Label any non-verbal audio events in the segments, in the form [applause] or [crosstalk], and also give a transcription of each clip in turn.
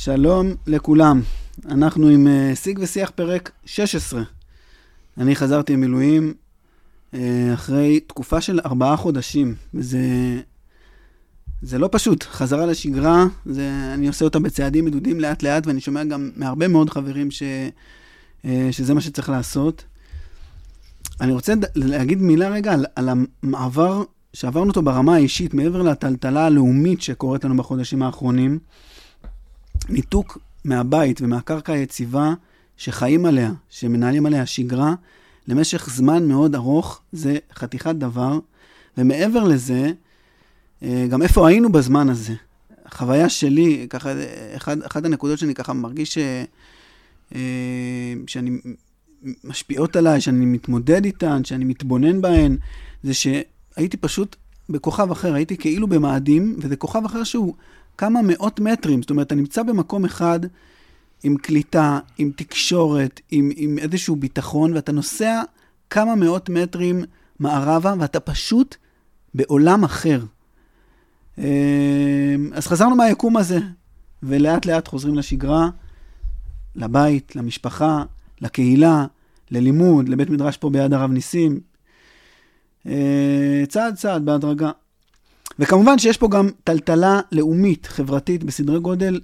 שלום לכולם, אנחנו עם uh, שיג ושיח פרק 16. אני חזרתי ממילואים uh, אחרי תקופה של ארבעה חודשים, וזה זה לא פשוט. חזרה לשגרה, זה, אני עושה אותה בצעדים מדודים לאט לאט, ואני שומע גם מהרבה מאוד חברים ש, uh, שזה מה שצריך לעשות. אני רוצה להגיד מילה רגע על, על המעבר שעברנו אותו ברמה האישית, מעבר לטלטלה הלאומית שקורית לנו בחודשים האחרונים. ניתוק מהבית ומהקרקע היציבה שחיים עליה, שמנהלים עליה שגרה, למשך זמן מאוד ארוך, זה חתיכת דבר. ומעבר לזה, אה, גם איפה היינו בזמן הזה. החוויה שלי, ככה, אחד, אחת הנקודות שאני ככה מרגיש ש, אה, שאני משפיעות עליי, שאני מתמודד איתן, שאני מתבונן בהן, זה שהייתי פשוט בכוכב אחר, הייתי כאילו במאדים, וזה כוכב אחר שהוא כמה מאות מטרים. זאת אומרת, אתה נמצא במקום אחד עם קליטה, עם תקשורת, עם, עם איזשהו ביטחון, ואתה נוסע כמה מאות מטרים מערבה, ואתה פשוט בעולם אחר. אמ, אז חזרנו מהיקום הזה, ולאט לאט חוזרים לשגרה, לבית, למשפחה, לקהילה, ללימוד, לבית מדרש פה ביד הרב ניסים. אה, צעד צעד, בהדרגה. וכמובן שיש פה גם טלטלה לאומית, חברתית, בסדרי גודל,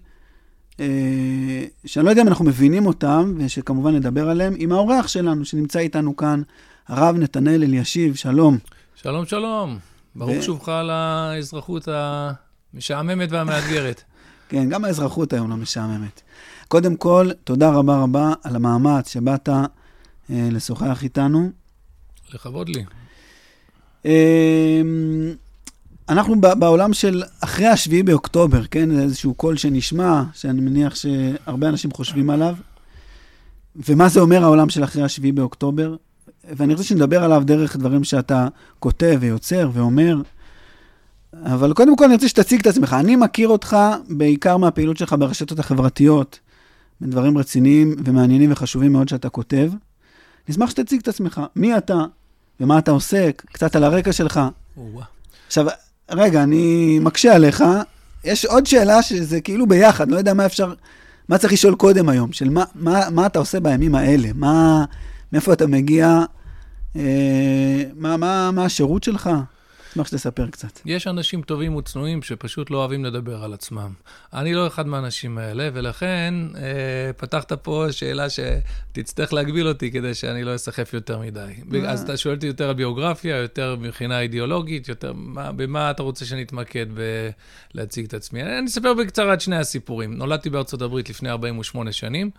אה, שאני לא יודע אם אנחנו מבינים אותם, ושכמובן נדבר עליהם, עם האורח שלנו שנמצא איתנו כאן, הרב נתנאל אלישיב, שלום. שלום, שלום. ברוך ו... שובך על האזרחות המשעממת והמאתגרת. [laughs] כן, גם האזרחות היום לא משעממת. קודם כל, תודה רבה רבה על המאמץ שבאת אה, לשוחח איתנו. לכבוד לי. אה, אנחנו בעולם של אחרי השביעי באוקטובר, כן? זה איזשהו קול שנשמע, שאני מניח שהרבה אנשים חושבים עליו. ומה זה אומר העולם של אחרי השביעי באוקטובר? ואני רוצה שנדבר עליו דרך דברים שאתה כותב ויוצר ואומר. אבל קודם כל אני רוצה שתציג את עצמך. אני מכיר אותך בעיקר מהפעילות שלך ברשתות החברתיות, מדברים רציניים ומעניינים וחשובים מאוד שאתה כותב. נשמח שתציג את עצמך. מי אתה ומה אתה עוסק, קצת על הרקע שלך. עכשיו, רגע, אני מקשה עליך. יש עוד שאלה שזה כאילו ביחד, לא יודע מה אפשר, מה צריך לשאול קודם היום, של מה, מה, מה אתה עושה בימים האלה, מה, מאיפה אתה מגיע, אה, מה, מה, מה השירות שלך? אשמח שתספר קצת. יש אנשים טובים וצנועים שפשוט לא אוהבים לדבר על עצמם. אני לא אחד מהאנשים האלה, ולכן אה, פתחת פה שאלה שתצטרך להגביל אותי כדי שאני לא אסחף יותר מדי. אז אתה שואל אותי יותר על ביוגרפיה, יותר מבחינה אידיאולוגית, יותר מה, במה אתה רוצה שאני אתמקד בלהציג את עצמי. אני אספר בקצרה את שני הסיפורים. נולדתי בארצות הברית לפני 48 שנים.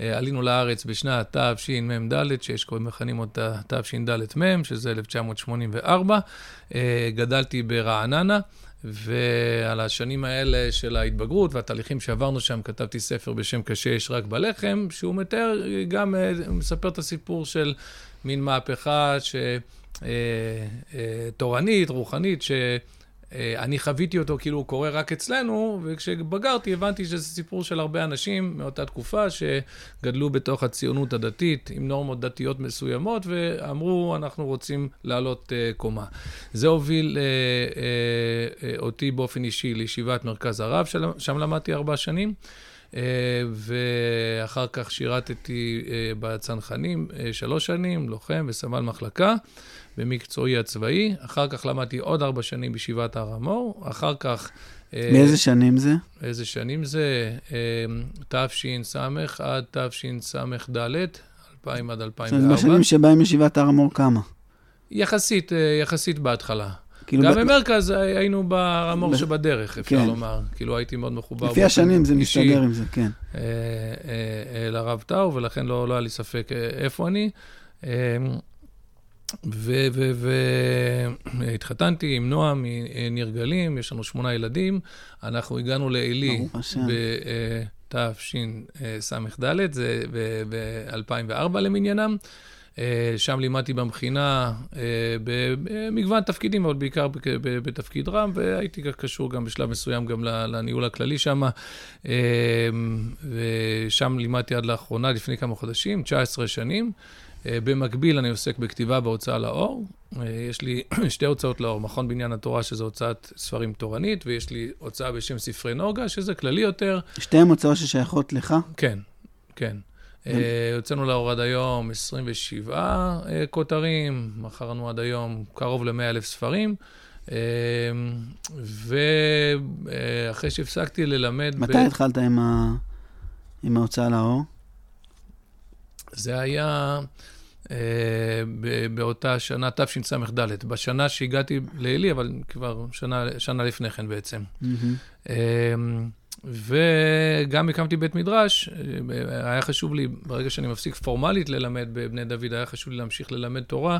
אה, עלינו לארץ בשנת תשמ"ד, שיש קוראים מכנים אותה תשד"מ, שזה 1984. אה, גדלתי ברעננה. ועל השנים האלה של ההתבגרות והתהליכים שעברנו שם, כתבתי ספר בשם קשה יש רק בלחם, שהוא מתאר, גם אה, מספר את הסיפור של מין מהפכה ש... תורנית, רוחנית, ש... אה, אני חוויתי אותו כאילו הוא קורה רק אצלנו, וכשבגרתי הבנתי שזה סיפור של הרבה אנשים מאותה תקופה שגדלו בתוך הציונות הדתית עם נורמות דתיות מסוימות, ואמרו, אנחנו רוצים לעלות uh, קומה. זה הוביל uh, אותי באופן אישי לישיבת מרכז הרב, שם למדתי ארבע שנים. Uh, ואחר כך שירתתי uh, בצנחנים uh, שלוש שנים, לוחם וסמל מחלקה. במקצועי הצבאי, אחר כך למדתי עוד ארבע שנים בישיבת הר המור, אחר כך... אה, מאיזה שנים זה? איזה שנים זה? אה, תש"ס עד תשס"ד, 2000 עד 2004. זאת אומרת, בשנים שבהם ישיבת הר המור קמה. יחסית, אה, יחסית בהתחלה. כאילו גם ב... במרכז היינו ברמור ב... שבדרך, אפשר כן. לומר. כאילו הייתי מאוד מחובר. לפי השנים זה מסתדר עם זה, כן. לרב טאו, ולכן לא, לא היה לי ספק איפה אני. והתחתנתי עם נועה מניר גלים, יש לנו שמונה ילדים. אנחנו הגענו לעלי בתשס"ד, זה ב-2004 למניינם. אה, שם לימדתי במכינה אה, במגוון תפקידים, אבל בעיקר בתפקיד רם, והייתי קשור גם בשלב מסוים גם לניהול הכללי שם. אה, ושם לימדתי עד לאחרונה, לפני כמה חודשים, 19 שנים. במקביל, אני עוסק בכתיבה בהוצאה לאור. יש לי [clears throat] שתי הוצאות לאור, מכון בניין התורה, שזו הוצאת ספרים תורנית, ויש לי הוצאה בשם ספרי נוגה, שזה כללי יותר. שתיהן הוצאות ששייכות לך? כן, כן. הוצאנו לאור עד היום 27 כותרים, מכרנו עד היום קרוב ל-100 אלף ספרים. ואחרי שהפסקתי ללמד... מתי ב... התחלת עם, ה... עם ההוצאה לאור? זה היה אה, באותה שנה, תשס"ד, בשנה שהגעתי לעלי, אבל כבר שנה, שנה לפני כן בעצם. Mm-hmm. אה, וגם הקמתי בית מדרש, היה חשוב לי, ברגע שאני מפסיק פורמלית ללמד בבני דוד, היה חשוב לי להמשיך ללמד תורה,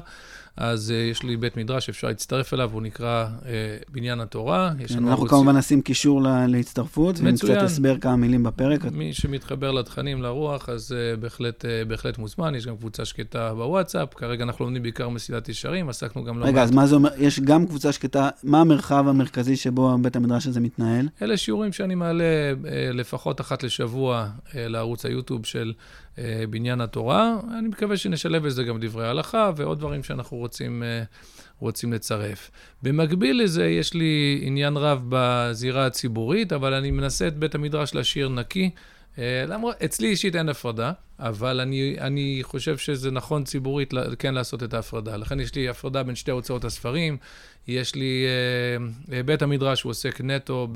אז uh, יש לי בית מדרש שאפשר להצטרף אליו, הוא נקרא uh, בניין התורה. כן, אנחנו ערוץ... כמובן נשים קישור לה, להצטרפות, ונצטרך הסבר כמה מילים בפרק. מי שמתחבר לתכנים, לרוח, אז uh, בהחלט, uh, בהחלט מוזמן, יש גם קבוצה שקטה בוואטסאפ, כרגע אנחנו לומדים בעיקר מסילת ישרים, עסקנו גם לא... רגע, אז מה זה אומר, יש גם קבוצה שקטה, מה המרחב המרכזי שבו בית המדרש הזה מתנהל? אלה שיעורים שאני מעלה לפחות אחת לשבוע uh, לערוץ היוטיוב של אה, בניין התורה. אני מקווה שנשלב בזה גם דברי הלכה ועוד דברים שאנחנו רוצים, אה, רוצים לצרף. במקביל לזה, יש לי עניין רב בזירה הציבורית, אבל אני מנסה את בית המדרש להשאיר נקי. אה, למרות, אצלי אישית אין הפרדה, אבל אני, אני חושב שזה נכון ציבורית כן לעשות את ההפרדה. לכן יש לי הפרדה בין שתי הוצאות הספרים, יש לי אה, בית המדרש, הוא עוסק נטו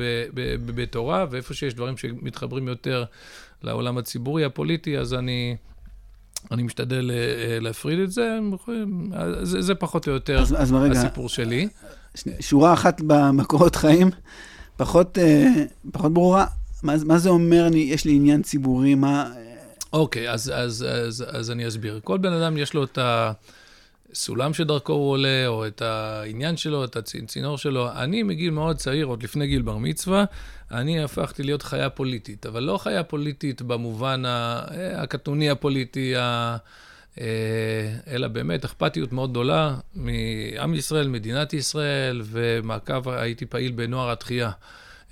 בתורה, ואיפה שיש דברים שמתחברים יותר לעולם הציבורי, הפוליטי, אז אני... אני משתדל אה, להפריד את זה, זה, זה פחות או יותר אז, אז ברגע, הסיפור שלי. שורה אחת במקורות חיים, פחות, אה, פחות ברורה, מה, מה זה אומר, אני, יש לי עניין ציבורי, מה... אוקיי, אז, אז, אז, אז אני אסביר. כל בן אדם יש לו את ה... הסולם שדרכו הוא עולה, או את העניין שלו, את הצינור שלו. אני מגיל מאוד צעיר, עוד לפני גיל בר מצווה, אני הפכתי להיות חיה פוליטית, אבל לא חיה פוליטית במובן הקטנוני הפוליטי. אה, אלא באמת אכפתיות מאוד גדולה מעם ישראל, מדינת ישראל, ומעקב, הייתי פעיל בנוער התחייה.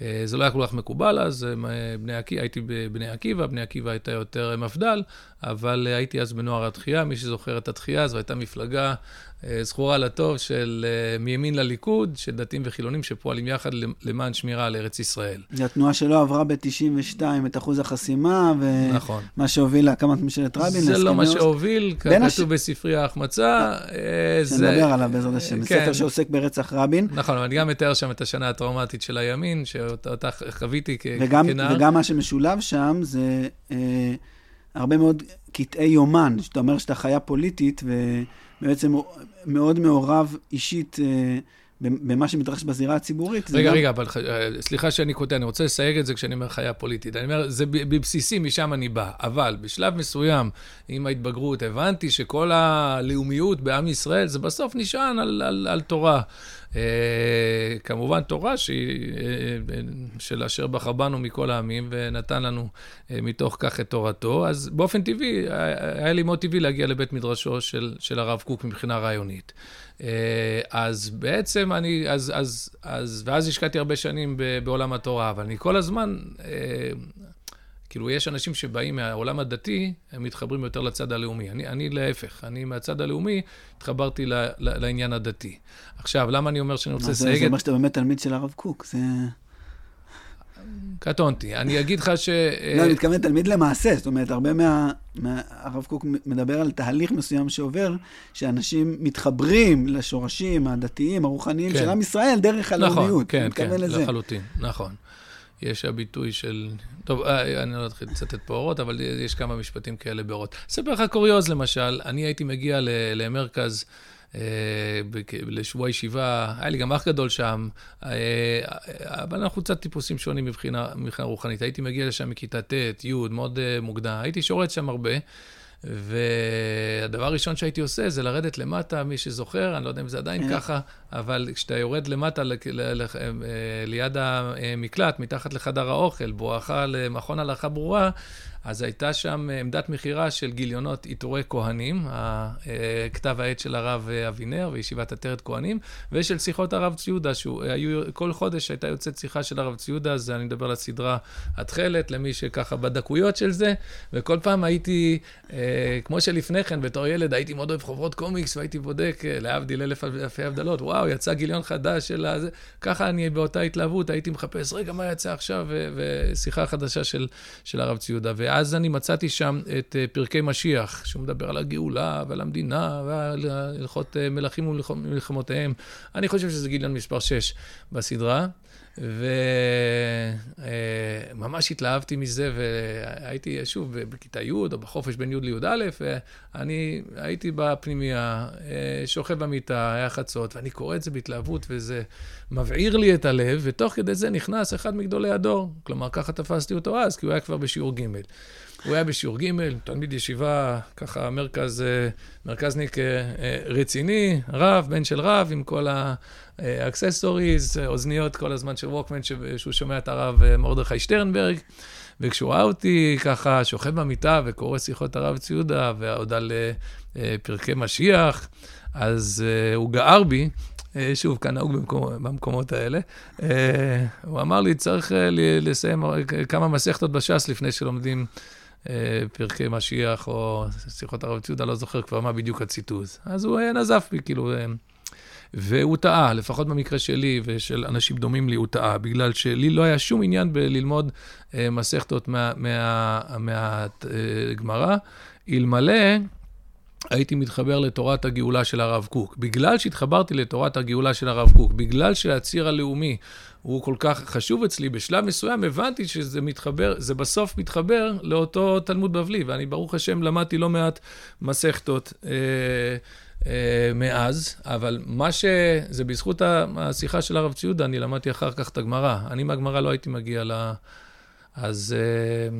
אה, זה לא היה כל כך מקובל אז, אה, בני עקיבא, הייתי בבני עקיבא, בני עקיבא הייתה יותר מפד"ל, אבל הייתי אז בנוער התחייה, מי שזוכר את התחייה, זו הייתה מפלגה אה, זכורה לטוב של אה, מימין לליכוד, של דתיים וחילונים שפועלים יחד למען שמירה על ארץ ישראל. זו התנועה שלא עברה ב-92 את אחוז החסימה, ומה נכון. שהוביל להקמת ממשלת רבין. זה לא מה שהוביל, כתוב הש... בספרי ההחמצה. אה, שנדבר עליו בעזרת השם, כן. ספר שעוסק ברצח רבין. נכון, אבל אני גם מתאר שם את השנה הטראומטית של הימין, שאותה חוויתי כנער. וגם מה שמשולב שם זה אה, הרבה מאוד קטעי יומן, שאתה אומר שאתה חיה פוליטית, ובעצם מאוד מעורב אישית אה, במה שמתרחש בזירה הציבורית. רגע, גם... רגע, אבל אה, סליחה שאני קוטע, אני רוצה לסייג את זה כשאני אומר חיה פוליטית. אני אומר, זה בבסיסי, משם אני בא. אבל בשלב מסוים, עם ההתבגרות, הבנתי שכל הלאומיות בעם ישראל, זה בסוף נשען על, על, על תורה. Uh, כמובן תורה שהיא, uh, של אשר בחר בנו מכל העמים ונתן לנו מתוך כך את תורתו, אז באופן טבעי, היה לי מאוד טבעי להגיע לבית מדרשו של, של הרב קוק מבחינה רעיונית. Uh, אז בעצם אני, אז, אז, אז, ואז השקעתי הרבה שנים בעולם התורה, אבל אני כל הזמן, uh, כאילו, יש אנשים שבאים מהעולם הדתי, הם מתחברים יותר לצד הלאומי. אני, אני להפך, אני מהצד הלאומי התחברתי ל, ל, לעניין הדתי. עכשיו, למה אני אומר שאני רוצה לסייג את... זה אומר שאתה באמת תלמיד של הרב קוק, זה... קטונתי. אני אגיד לך ש... לא, אני מתכוון תלמיד למעשה. זאת אומרת, הרבה מה... מה... הרב קוק מדבר על תהליך מסוים שעובר, שאנשים מתחברים לשורשים הדתיים, הרוחניים כן. של עם ישראל דרך נכון, הלאומיות. כן, כן, לחלוטין, נכון. יש הביטוי של... טוב, אה, אני לא אתחיל לצטט פה אורות, אבל יש כמה משפטים כאלה באורות. אספר לך קוריוז, למשל, אני הייתי מגיע למרכז... אה, לשבוע ישיבה, היה לי גם אח גדול שם, אה, אבל אנחנו קצת טיפוסים שונים מבחינה, מבחינה רוחנית. הייתי מגיע לשם מכיתה ט', י', מאוד מוקדם, הייתי שורת שם הרבה. והדבר הראשון שהייתי עושה זה לרדת למטה, מי שזוכר, אני לא יודע אם זה עדיין כן. ככה, אבל כשאתה יורד למטה ליד המקלט, מתחת לחדר האוכל, בואכה למכון הלכה ברורה, אז הייתה שם עמדת מכירה של גיליונות עיטורי כהנים, כתב העת של הרב אבינר וישיבת עטרת כהנים, ושל שיחות הרב ציודה, שכל חודש הייתה יוצאת שיחה של הרב ציודה, אז אני מדבר על הסדרה התכלת, למי שככה בדקויות של זה, וכל פעם הייתי, כמו שלפני כן, בתור ילד, הייתי מאוד אוהב חוברות קומיקס, והייתי בודק, להבדיל אלף אלפי הבדלות, וואו, יצא גיליון חדש של הזה. ככה אני באותה התלהבות הייתי מחפש, רגע, מה יצא עכשיו? ושיחה חדשה של, של הרב ציודה. ואז אני מצאתי שם את אה, פרקי משיח, שהוא מדבר על הגאולה ועל המדינה ועל הלכות אה, מלכים ומלחמותיהם. אני חושב שזה גיליון מספר 6 בסדרה. וממש התלהבתי מזה, והייתי, שוב, בכיתה י' או בחופש בין י' לי"א, ואני הייתי בפנימייה, אה, שוכב במיטה, היה חצות, ואני קורא את זה בהתלהבות, וזה מבעיר לי את הלב, ותוך כדי זה נכנס אחד מגדולי הדור. כלומר, ככה תפסתי אותו אז, כי הוא היה כבר בשיעור ג'. הוא היה בשיעור ג', תלמיד ישיבה, ככה מרכז, אה, מרכזניק אה, רציני, רב, בן של רב, עם כל ה... אקססוריז, אוזניות כל הזמן של ווקמן, שהוא שומע את הרב אה, מרדכי שטרנברג. וכשהוא ראה אותי ככה שוכב במיטה וקורא שיחות הרב ציודה, ועוד על אה, פרקי משיח, אז הוא גער בי, שוב, כנהוג במקומ, במקומות האלה. הוא אמר לי, צריך לסיים כמה מסכתות בש"ס לפני שלומדים פרקי משיח או שיחות הרב ציודה, לא זוכר כבר מה בדיוק הציטוט. אז הוא נזף בי, כאילו... והוא טעה, לפחות במקרה שלי ושל אנשים דומים לי, הוא טעה, בגלל שלי לא היה שום עניין בללמוד אה, מסכתות מהגמרא, מה, מה, אלמלא הייתי מתחבר לתורת הגאולה של הרב קוק. בגלל שהתחברתי לתורת הגאולה של הרב קוק, בגלל שהציר הלאומי הוא כל כך חשוב אצלי, בשלב מסוים הבנתי שזה מתחבר, זה בסוף מתחבר לאותו תלמוד בבלי, ואני ברוך השם למדתי לא מעט מסכתות. אה, מאז, אבל מה ש... זה בזכות השיחה של הרב ציודה, אני למדתי אחר כך את הגמרא. אני מהגמרא לא הייתי מגיע ל... אז... אה,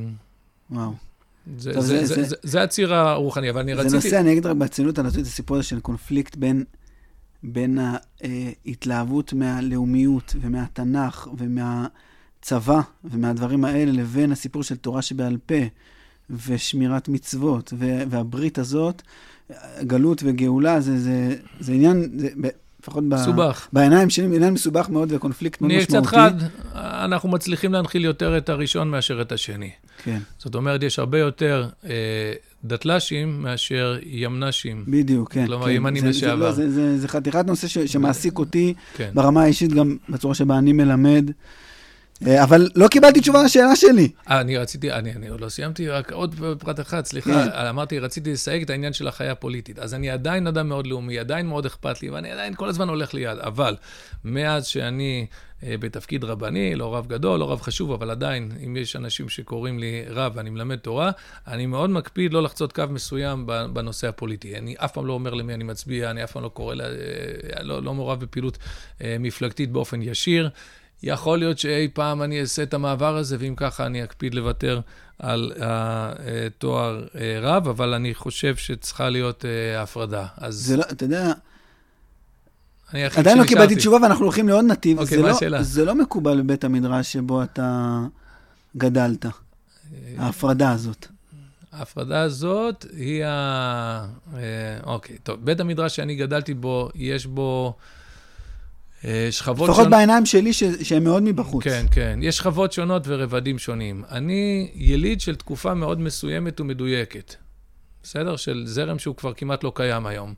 וואו. זה, טוב, זה, זה, זה, זה, זה הציר הרוחני, אבל אני זה רציתי... זה נושא, אני אגיד רק ברצינות, אני רציתי את הסיפור הזה של קונפליקט בין, בין ההתלהבות מהלאומיות ומהתנ"ך ומהצבא ומהדברים האלה, לבין הסיפור של תורה שבעל פה ושמירת מצוות והברית הזאת. גלות וגאולה זה, זה, זה עניין, זה, לפחות מסובך. ב, בעיניים שלי, עניין מסובך מאוד וקונפליקט מאוד משמעותי. נהיה קצת חד, אנחנו מצליחים להנחיל יותר את הראשון מאשר את השני. כן. זאת אומרת, יש הרבה יותר אה, דתל"שים מאשר ימנ"שים. בדיוק, כן. כלומר, כן. ימנים לשעבר. זה, זה, זה, זה חתיכת נושא ש, שמעסיק אותי כן. ברמה האישית, גם בצורה שבה אני מלמד. אה, אבל לא קיבלתי תשובה לשאלה שלי. אה, אני רציתי, אני, אני עוד לא סיימתי, רק עוד פרט אחד, סליחה. כן. אמרתי, רציתי לסייג את העניין של החיה הפוליטית. אז אני עדיין אדם מאוד לאומי, עדיין מאוד אכפת לי, ואני עדיין כל הזמן הולך ליד. אבל מאז שאני אה, בתפקיד רבני, לא רב גדול, לא רב חשוב, אבל עדיין, אם יש אנשים שקוראים לי רב ואני מלמד תורה, אני מאוד מקפיד לא לחצות קו מסוים בנושא הפוליטי. אני אף פעם לא אומר למי אני מצביע, אני אף פעם לא קורא, לא, לא מעורב בפעילות מפלגתית באופן ישיר. יכול להיות שאי פעם אני אעשה את המעבר הזה, ואם ככה אני אקפיד לוותר על התואר אה, רב, אבל אני חושב שצריכה להיות אה, הפרדה. אז... זה לא, אתה יודע... עדיין לא קיבלתי תשובה ואנחנו הולכים לעוד נתיב. אוקיי, מה לא, השאלה? זה לא מקובל בבית המדרש שבו אתה גדלת, ההפרדה הזאת. ההפרדה הזאת היא ה... אה, אוקיי, טוב. בית המדרש שאני גדלתי בו, יש בו... אה, שכבות שונות... לפחות בעיניים שלי, ש... שהן מאוד מבחוץ. כן, כן. יש שכבות שונות ורבדים שונים. אני יליד של תקופה מאוד מסוימת ומדויקת. בסדר? של זרם שהוא כבר כמעט לא קיים היום.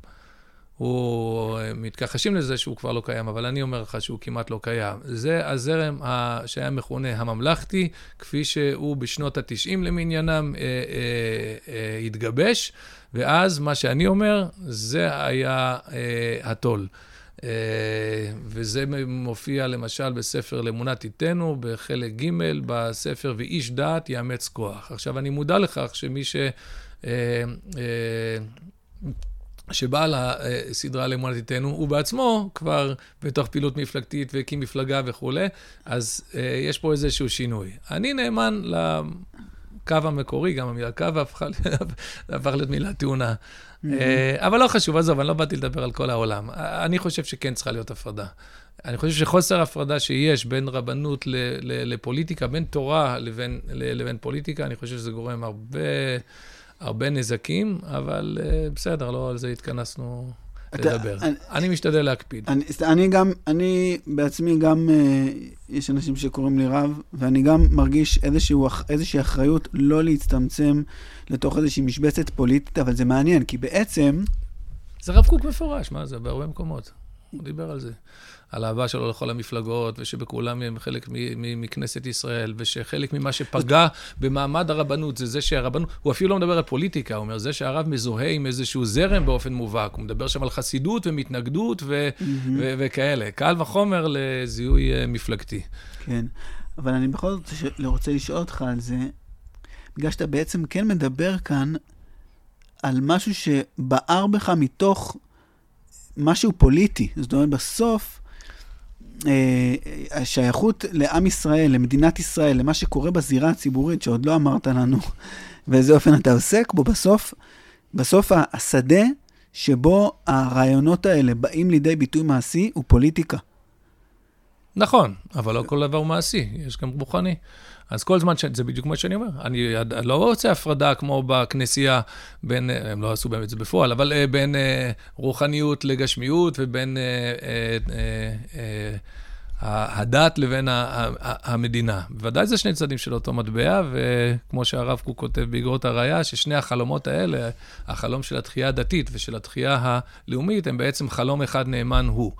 הוא, אה, מתכחשים לזה שהוא כבר לא קיים, אבל אני אומר לך שהוא כמעט לא קיים. זה הזרם ה, שהיה מכונה הממלכתי, כפי שהוא בשנות ה-90 למניינם אה, אה, אה, התגבש, ואז מה שאני אומר, זה היה אה, התו"ל. אה, וזה מופיע למשל בספר לאמונה תיתנו, בחלק ג' בספר ואיש דעת יאמץ כוח. עכשיו, אני מודע לכך שמי ש... אה, אה, שבעל הסדרה לאמונה תיתנו, הוא בעצמו כבר בתוך פעילות מפלגתית והקים מפלגה וכולי, אז יש פה איזשהו שינוי. אני נאמן לקו המקורי, גם המילה קו הפכה [laughs] להיות מילה טעונה. אה, אבל לא חשוב, עזוב, אני לא באתי לדבר על כל העולם. אני חושב שכן צריכה להיות הפרדה. אני חושב שחוסר הפרדה שיש בין רבנות ל, ל, לפוליטיקה, בין תורה לבין, ל, לבין פוליטיקה, אני חושב שזה גורם הרבה, הרבה נזקים, אבל אה, בסדר, לא על זה התכנסנו אתה- לדבר. אני- אני משתדל להקפיד. אני, אני גם, אני בעצמי גם, אה, יש אנשים שקוראים לי רב, ואני גם מרגיש איזשהו, איזושהי אחריות לא להצטמצם לתוך איזושהי משבצת פוליטית, אבל זה מעניין, כי בעצם, זה רב קוק מפורש, מה זה? בהרבה מקומות. הוא דיבר על זה. על האהבה שלו לכל המפלגות, ושבכולם הם חלק מכנסת ישראל, ושחלק ממה שפגע במעמד הרבנות זה זה שהרבנות, הוא אפילו לא מדבר על פוליטיקה, הוא אומר, זה שהרב מזוהה עם איזשהו זרם באופן מובהק. הוא מדבר שם על חסידות ומתנגדות ו- ו- וכאלה. קל וחומר לזיהוי אה, מפלגתי. כן, אבל אני בכל זאת רוצה לשאול אותך על זה, בגלל שאתה בעצם כן מדבר כאן על משהו שבער בך מתוך משהו פוליטי. זאת אומרת, בסוף, אה, השייכות לעם ישראל, למדינת ישראל, למה שקורה בזירה הציבורית, שעוד לא אמרת לנו [laughs] באיזה אופן אתה עוסק בו, בסוף, בסוף השדה שבו הרעיונות האלה באים לידי ביטוי מעשי הוא פוליטיקה. נכון, אבל לא כל דבר הוא מעשי, יש גם רוחני. אז כל זמן ש... זה בדיוק מה שאני אומר. אני לא רוצה הפרדה כמו בכנסייה בין, הם לא עשו באמת את זה בפועל, אבל אה, בין אה, רוחניות לגשמיות ובין אה, הדת לבין המדינה. בוודאי זה שני צדדים של אותו מטבע, וכמו שהרב קוק כותב באגרות הראייה, ששני החלומות האלה, החלום של התחייה הדתית ושל התחייה הלאומית, הם בעצם חלום אחד נאמן הוא.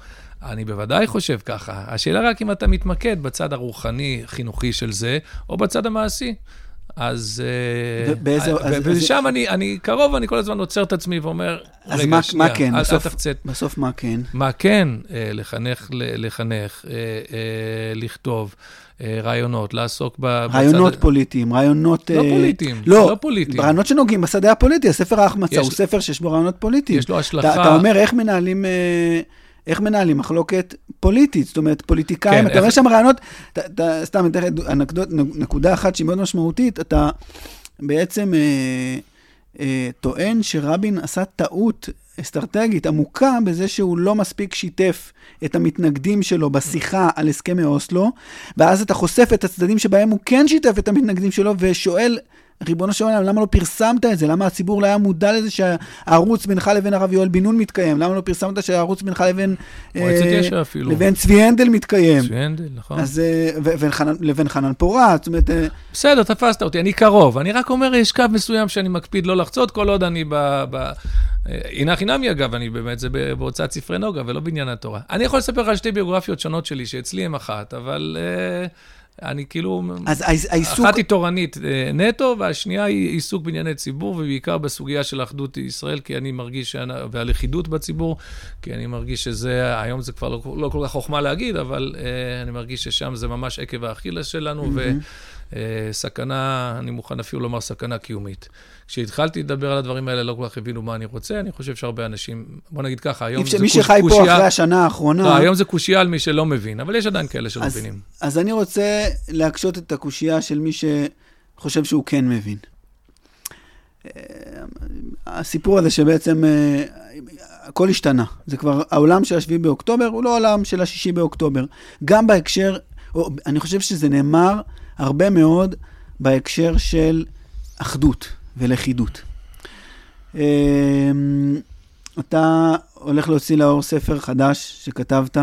אני בוודאי חושב ככה. השאלה רק אם אתה מתמקד בצד הרוחני-חינוכי של זה, או בצד המעשי. אז... אה, ובאיזה- אה, ושם אני, אני קרוב, אני כל הזמן עוצר את עצמי ואומר, אז רגע, מה- שנייה, מה כן? אל, אל בסוף- תפצט. בסוף מה כן? מה כן? אה, לחנך, לחנך, לכתוב, רעיונות, לעסוק ב... רעיונות בצד... פוליטיים, רעיונות... לא פוליטיים, לא, לא פוליטיים. רעיונות שנוגעים בשדה הפוליטי, הספר ההחמצה יש- הוא ספר שיש בו רעיונות פוליטיים. יש לו אתה, השלכה... אתה אומר איך מנהלים, איך מנהלים מחלוקת פוליטית, זאת אומרת, פוליטיקאים, כן, אתה איך- אומר שם רעיונות, אתה, אתה, סתם, אני אתן לך נקודה אחת שהיא מאוד משמעותית, אתה בעצם אה, אה, טוען שרבין עשה טעות אסטרטגית עמוקה בזה שהוא לא מספיק שיתף את המתנגדים שלו בשיחה על הסכמי אוסלו, ואז אתה חושף את הצדדים שבהם הוא כן שיתף את המתנגדים שלו ושואל, ריבונו של עולם, למה לא פרסמת את זה? למה הציבור לא היה מודע לזה שהערוץ בינך לבין הרב יואל בן נון מתקיים? למה לא פרסמת שהערוץ בינך לבין... מועצת אה, יש"ע אפילו. לבין צבי הנדל מתקיים? צבי הנדל, נכון. אז, אה, ו- וחנן- לבין חנן פורת, זאת אומרת, אה, בסדר, תפסת אותי, אני קרוב. אני רק אומר, יש קו מסוים שאני מקפיד לא לחצות, כל עוד אני ב... ב... הנה חינמי, אגב, אני באמת, זה בהוצאת ספרי נוגה ולא בעניין התורה. אני יכול לספר לך על שתי ביוגרפיות שונות שלי, שאצלי הם אחת, אבל אה, אני כאילו... אז העיס- העיסוק... אחת היא תורנית אה, נטו, והשנייה היא עיסוק בענייני ציבור, ובעיקר בסוגיה של אחדות ישראל, כי אני מרגיש, שאני- והלכידות בציבור, כי אני מרגיש שזה, היום זה כבר לא, לא כל כך חוכמה להגיד, אבל אה, אני מרגיש ששם זה ממש עקב האכילס שלנו, וסכנה, אני מוכן אפילו לומר סכנה קיומית. כשהתחלתי לדבר על הדברים האלה, לא כל כך הבינו מה אני רוצה, אני חושב שהרבה אנשים, בוא נגיד ככה, היום זה מי קוש- שחי פה קושייה- אחרי השנה האחרונה... לא, היום זה קושייה על מי שלא מבין, אבל יש עדיין כאלה שלא אז- מבינים. אז אני רוצה להקשות את הקושייה של מי שחושב שהוא כן מבין. אה, הסיפור הזה שבעצם אה, הכל השתנה. זה כבר, העולם של השביעי באוקטובר הוא לא העולם של השישי באוקטובר. גם בהקשר, או, אני חושב שזה נאמר הרבה מאוד בהקשר של אחדות ולכידות. אה, אתה הולך להוציא לאור ספר חדש שכתבת,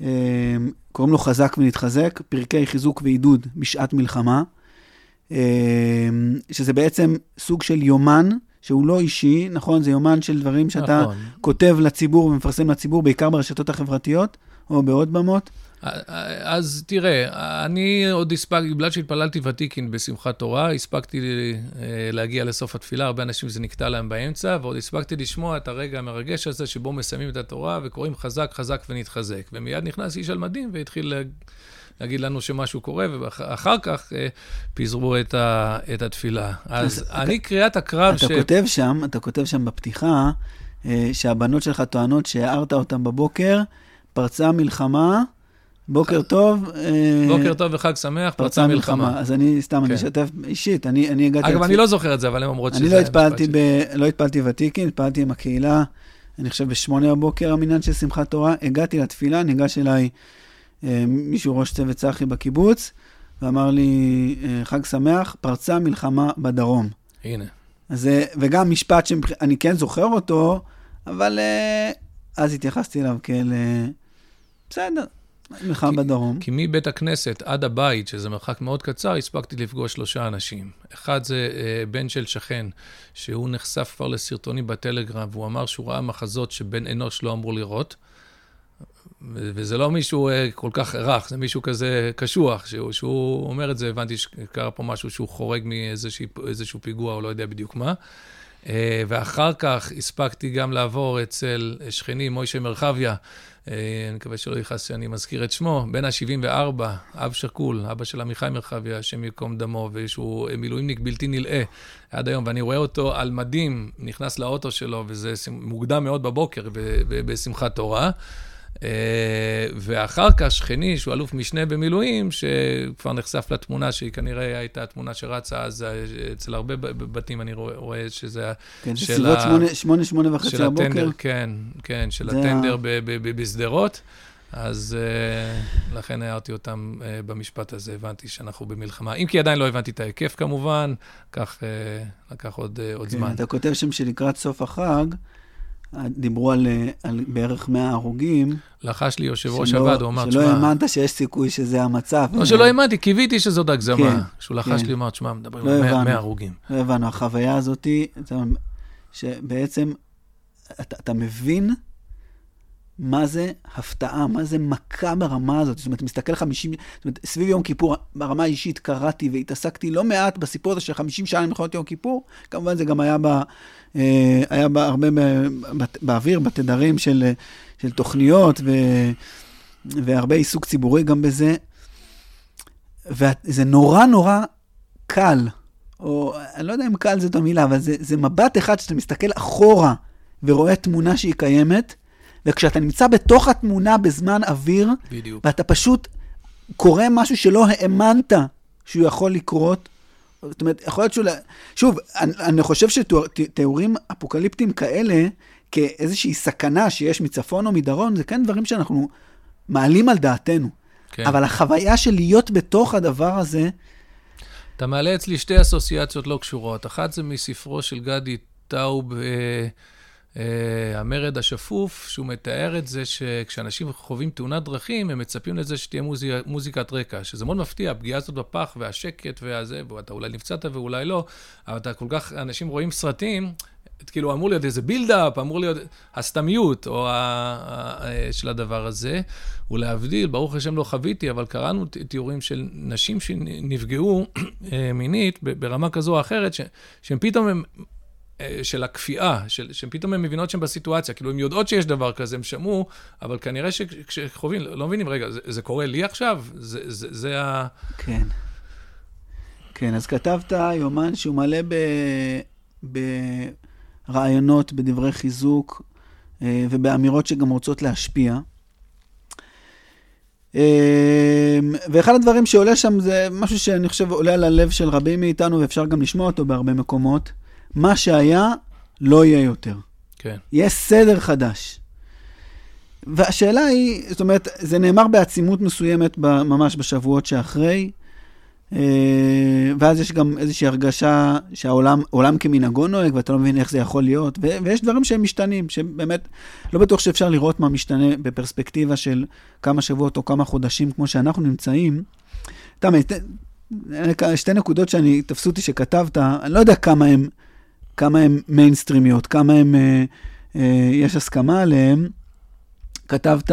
אה, קוראים לו חזק ונתחזק, פרקי חיזוק ועידוד בשעת מלחמה, אה, שזה בעצם סוג של יומן, שהוא לא אישי, נכון? זה יומן של דברים שאתה נכון. כותב לציבור ומפרסם לציבור, בעיקר ברשתות החברתיות, או בעוד במות. אז תראה, אני עוד הספקתי, בגלל שהתפללתי ותיקין בשמחת תורה, הספקתי אה, להגיע לסוף התפילה, הרבה אנשים זה נקטע להם באמצע, ועוד הספקתי לשמוע את הרגע המרגש הזה שבו מסיימים את התורה וקוראים חזק, חזק ונתחזק. ומיד נכנס איש על מדים והתחיל לה- להגיד לנו שמשהו קורה, ואחר כך אה, פיזרו את, ה, את התפילה. אז אני, קריאת הקרב אתה כותב שם, אתה כותב שם בפתיחה, אה, שהבנות שלך טוענות שהערת אותן בבוקר, פרצה מלחמה, בוקר טוב. אה, בוקר טוב וחג שמח, פרצה מלחמה. אז אני סתם, אני כן. אשתף אישית, אני אני הגעתי... אגב, אני לא זוכר את זה, אבל הן אומרות שזה... אני לא. לא התפללתי ותיקין, התפללתי עם הקהילה אני חושב בשמונה בבוקר המניין של שמחת תורה, הגעתי לתפילה, ניגש אליי אה, מישהו, ראש צוות צחי בקיבוץ, ואמר לי, אה, חג שמח, פרצה מלחמה בדרום. הנה. אז, וגם משפט שאני כן זוכר אותו, אבל אז התייחסתי אליו כאל... בסדר, כי- בדרום. כי מבית הכנסת עד הבית, שזה מרחק מאוד קצר, הספקתי לפגוש שלושה אנשים. אחד זה אה, בן של שכן, שהוא נחשף כבר לסרטונים בטלגרם, והוא אמר שהוא ראה מחזות שבן אנוש לא אמור לראות. וזה לא מישהו אה, כל כך רך, זה מישהו כזה קשוח, שהוא, שהוא אומר את זה, הבנתי שקרה פה משהו שהוא חורג מאיזשהו פיגוע, או לא יודע בדיוק מה. אה, ואחר כך הספקתי גם לעבור אצל שכני מוישה מרחביה, אה, אני מקווה שלא יכעס שאני מזכיר את שמו, בן ה-74, אב שכול, אבא של עמיחי מרחביה, השם ייקום דמו, ושהוא מילואימניק בלתי נלאה עד היום, ואני רואה אותו על מדים, נכנס לאוטו שלו, וזה מוקדם מאוד בבוקר, בשמחת תורה. אה, ואחר כך שכני, שהוא אלוף משנה במילואים, שכבר נחשף לתמונה, שהיא כנראה הייתה התמונה שרצה אז אה, אצל הרבה בתים, אני רואה, רואה שזה כן, של בסביבות שמונה, שמונה, שמונה וחצי של בבוקר. הטנדר, כן, כן, של הטנדר בשדרות. אז uh, לכן הערתי אותם uh, במשפט הזה, הבנתי שאנחנו במלחמה. אם כי עדיין לא הבנתי את ההיקף כמובן, כך uh, לקח עוד, uh, עוד כן, זמן. אתה כותב שם שלקראת סוף החג, דיברו על, על בערך 100 הרוגים. לחש לי יושב ראש שלא- הוועד, הוא אמר, שלא תשמע, האמנת שיש סיכוי שזה המצב. לא שלא האמנתי, קיוויתי שזאת הגזמה. כן, כשהוא לחש כן. לי, אמר, תשמע, מדברים לא על 100 הבנו. 100 הרוגים. לא הבנו, החוויה הזאת, שבעצם אתה, אתה מבין מה זה הפתעה, מה זה מכה ברמה הזאת. זאת אומרת, מסתכל 50, זאת אומרת, סביב יום כיפור, ברמה האישית קראתי והתעסקתי לא מעט בסיפור הזה של 50 שנה למלחמת יום כיפור. כמובן, זה גם היה, ב, אה, היה בה הרבה באוויר, בתדרים של, של תוכניות, ו, והרבה עיסוק ציבורי גם בזה. וזה נורא נורא קל, או אני לא יודע אם קל זאת המילה, אבל זה, זה מבט אחד שאתה מסתכל אחורה ורואה תמונה שהיא קיימת, וכשאתה נמצא בתוך התמונה בזמן אוויר, בדיוק. ואתה פשוט קורא משהו שלא האמנת שהוא יכול לקרות, זאת אומרת, יכול להיות שהוא... שוב, אני, אני חושב שתיאורים אפוקליפטיים כאלה, כאיזושהי סכנה שיש מצפון או מדרום, זה כן דברים שאנחנו מעלים על דעתנו. כן. אבל החוויה של להיות בתוך הדבר הזה, אתה מעלה אצלי שתי אסוציאציות לא קשורות. אחת זה מספרו של גדי טאוב, אה, אה, המרד השפוף, שהוא מתאר את זה שכשאנשים חווים תאונת דרכים, הם מצפים לזה שתהיה מוזיק, מוזיקת רקע, שזה מאוד מפתיע, הפגיעה הזאת בפח והשקט והזה, ואתה אולי נפצעת ואולי לא, אבל אתה כל כך, אנשים רואים סרטים, כאילו אמור להיות איזה בילדאפ, אמור להיות הסתמיות או ה, ה, של הדבר הזה. ולהבדיל, ברוך השם לא חוויתי, אבל קראנו תיאורים של נשים שנפגעו מינית ברמה כזו או אחרת, ש, שהן פתאום הם... של הכפייה, של, שהן פתאום הן מבינות שהן בסיטואציה, כאילו הן יודעות שיש דבר כזה, הן שמעו, אבל כנראה שכשחווים, לא מבינים, רגע, זה, זה קורה לי עכשיו? זה, זה, זה ה... כן. כן, אז כתבת יומן שהוא מלא ב... ברעיונות, בדברי חיזוק ובאמירות שגם רוצות להשפיע. ואחד הדברים שעולה שם זה משהו שאני חושב עולה על הלב של רבים מאיתנו, ואפשר גם לשמוע אותו בהרבה מקומות. מה שהיה, לא יהיה יותר. כן. יהיה סדר חדש. והשאלה היא, זאת אומרת, זה נאמר בעצימות מסוימת ממש בשבועות שאחרי, ואז יש גם איזושהי הרגשה שהעולם עולם כמנהגו נוהג, ואתה לא מבין איך זה יכול להיות, ו- ויש דברים שהם משתנים, שבאמת לא בטוח שאפשר לראות מה משתנה בפרספקטיבה של כמה שבועות או כמה חודשים, כמו שאנחנו נמצאים. תמי, שתי נקודות שאני, תפסו אותי שכתבת, אני לא יודע כמה הם, כמה הם מיינסטרימיות, כמה הם, אה, אה, יש הסכמה עליהם. כתבת,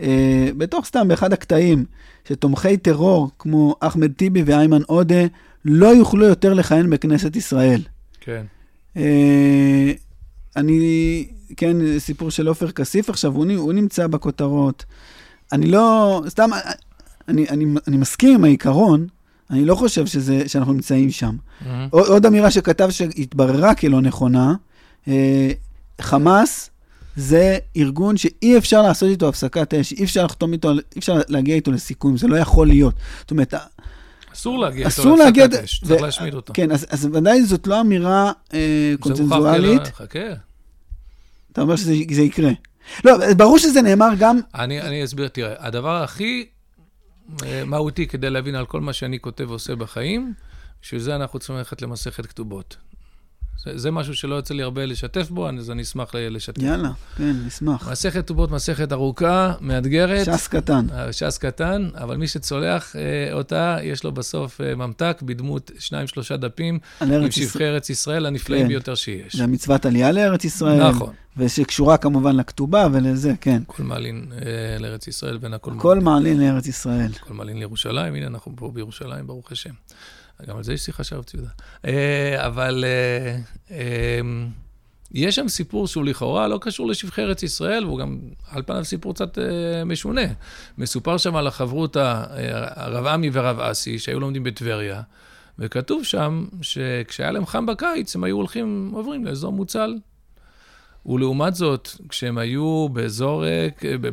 אה, בתוך סתם, באחד הקטעים, שתומכי טרור כמו אחמד טיבי ואיימן עודה לא יוכלו יותר לכהן בכנסת ישראל. כן. אה, אני, כן, סיפור של עופר כסיף עכשיו, הוא, הוא נמצא בכותרות. אני לא, סתם, אני, אני, אני מסכים עם העיקרון, אני לא חושב שזה, שאנחנו נמצאים שם. Mm-hmm. עוד, עוד אמירה שכתב שהתבררה כלא נכונה, אה, חמאס זה ארגון שאי אפשר לעשות איתו הפסקת אש, אי אפשר לחתום איתו, אי אפשר להגיע איתו לסיכום, זה לא יכול להיות. זאת אומרת, אסור להגיע איתו להפסקת אש, צריך להשמיד אותו. כן, אז, אז ודאי זאת לא אמירה אה, קונצנזואלית. חכה. אתה אומר שזה זה יקרה. לא, ברור שזה נאמר גם... אני, אני אסביר, תראה, הדבר הכי מהותי כדי להבין על כל מה שאני כותב ועושה בחיים, בשביל זה אנחנו צריכים ללכת למסכת כתובות. זה, זה משהו שלא יוצא לי הרבה לשתף בו, אז אני אשמח לשתף. יאללה, כן, נשמח. מסכת כתובות, מסכת ארוכה, מאתגרת. ש"ס קטן. אה, ש"ס קטן, אבל מי שצולח אה, אותה, יש לו בסוף אה, ממתק בדמות שניים, שלושה דפים, עם שבחי ארץ ישראל הנפלאים כן. ביותר שיש. זה מצוות עלייה לארץ ישראל. נכון. ושקשורה כמובן לכתובה ולזה, כן. כל מעלין אה, לארץ ישראל בין הכל מעלין. כל מעלין לארץ ישראל. כל מעלין לירושלים, הנה אנחנו פה בירושלים, ברוך השם. גם על זה יש שיחה שהרב ציודה. אה, אבל אה, אה, יש שם סיפור שהוא לכאורה לא קשור לשבחי ארץ ישראל, והוא גם על פניו סיפור קצת משונה. מסופר שם על החברותה, הרב עמי ורב אסי, שהיו לומדים בטבריה, וכתוב שם שכשהיה להם חם בקיץ, הם היו הולכים, עוברים לאזור מוצל. ולעומת זאת, כשהם היו באזור,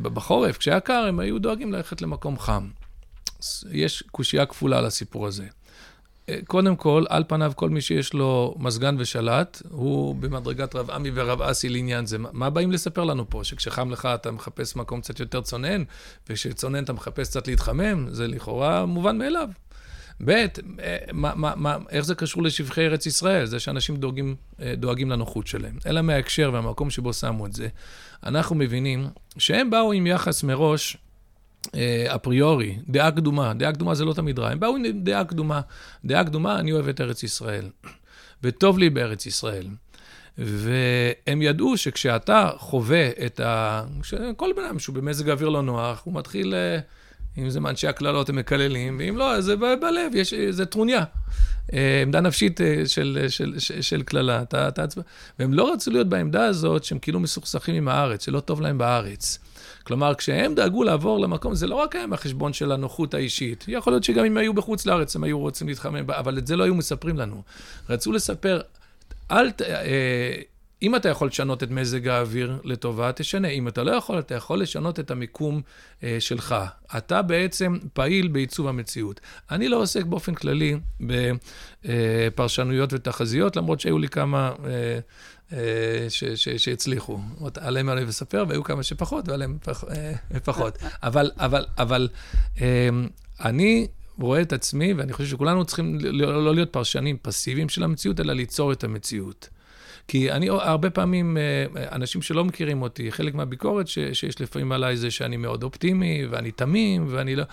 בחורף, כשהיה קר, הם היו דואגים ללכת למקום חם. יש קושייה כפולה על הסיפור הזה. קודם כל, על פניו, כל מי שיש לו מזגן ושלט, הוא במדרגת רב עמי ורב אסי לעניין זה. מה באים לספר לנו פה? שכשחם לך אתה מחפש מקום קצת יותר צונן, וכשצונן אתה מחפש קצת להתחמם? זה לכאורה מובן מאליו. ב', מה, איך זה קשור לשבחי ארץ ישראל? זה שאנשים דואגים, דואגים לנוחות שלהם. אלא מההקשר והמקום שבו שמו את זה. אנחנו מבינים שהם באו עם יחס מראש אה, אפריורי, דעה קדומה, דעה קדומה זה לא תמיד רע, הם באו עם דעה קדומה. דעה קדומה, אני אוהב את ארץ ישראל, [clears throat] וטוב לי בארץ ישראל. והם ידעו שכשאתה חווה את ה... כל בן אדם שהוא במזג אוויר לא נוח, הוא מתחיל, אה, אם זה מאנשי הקללות, הם מקללים, ואם לא, זה בלב, יש, זה טרוניה. אה, עמדה נפשית של, קללה, אתה, אתה. והם לא רצו להיות בעמדה הזאת שהם כאילו מסוכסכים עם הארץ, שלא טוב להם בארץ. כלומר, כשהם דאגו לעבור למקום, זה לא רק היה מהחשבון של הנוחות האישית. יכול להיות שגם אם היו בחוץ לארץ, הם היו רוצים להתחמם, אבל את זה לא היו מספרים לנו. רצו לספר, אל ת... אה, אם אתה יכול לשנות את מזג האוויר לטובה, תשנה. אם אתה לא יכול, אתה יכול לשנות את המיקום אה, שלך. אתה בעצם פעיל בעיצוב המציאות. אני לא עוסק באופן כללי בפרשנויות אה, ותחזיות, למרות שהיו לי כמה אה, אה, שהצליחו. עליהם אני לספר, והיו כמה שפחות, ועליהם אה, פחות. אבל, אבל, אבל אה, אני רואה את עצמי, ואני חושב שכולנו צריכים לא, לא להיות פרשנים פסיביים של המציאות, אלא ליצור את המציאות. כי אני, הרבה פעמים, אנשים שלא מכירים אותי, חלק מהביקורת ש, שיש לפעמים עליי זה שאני מאוד אופטימי, ואני תמים, ואני לא...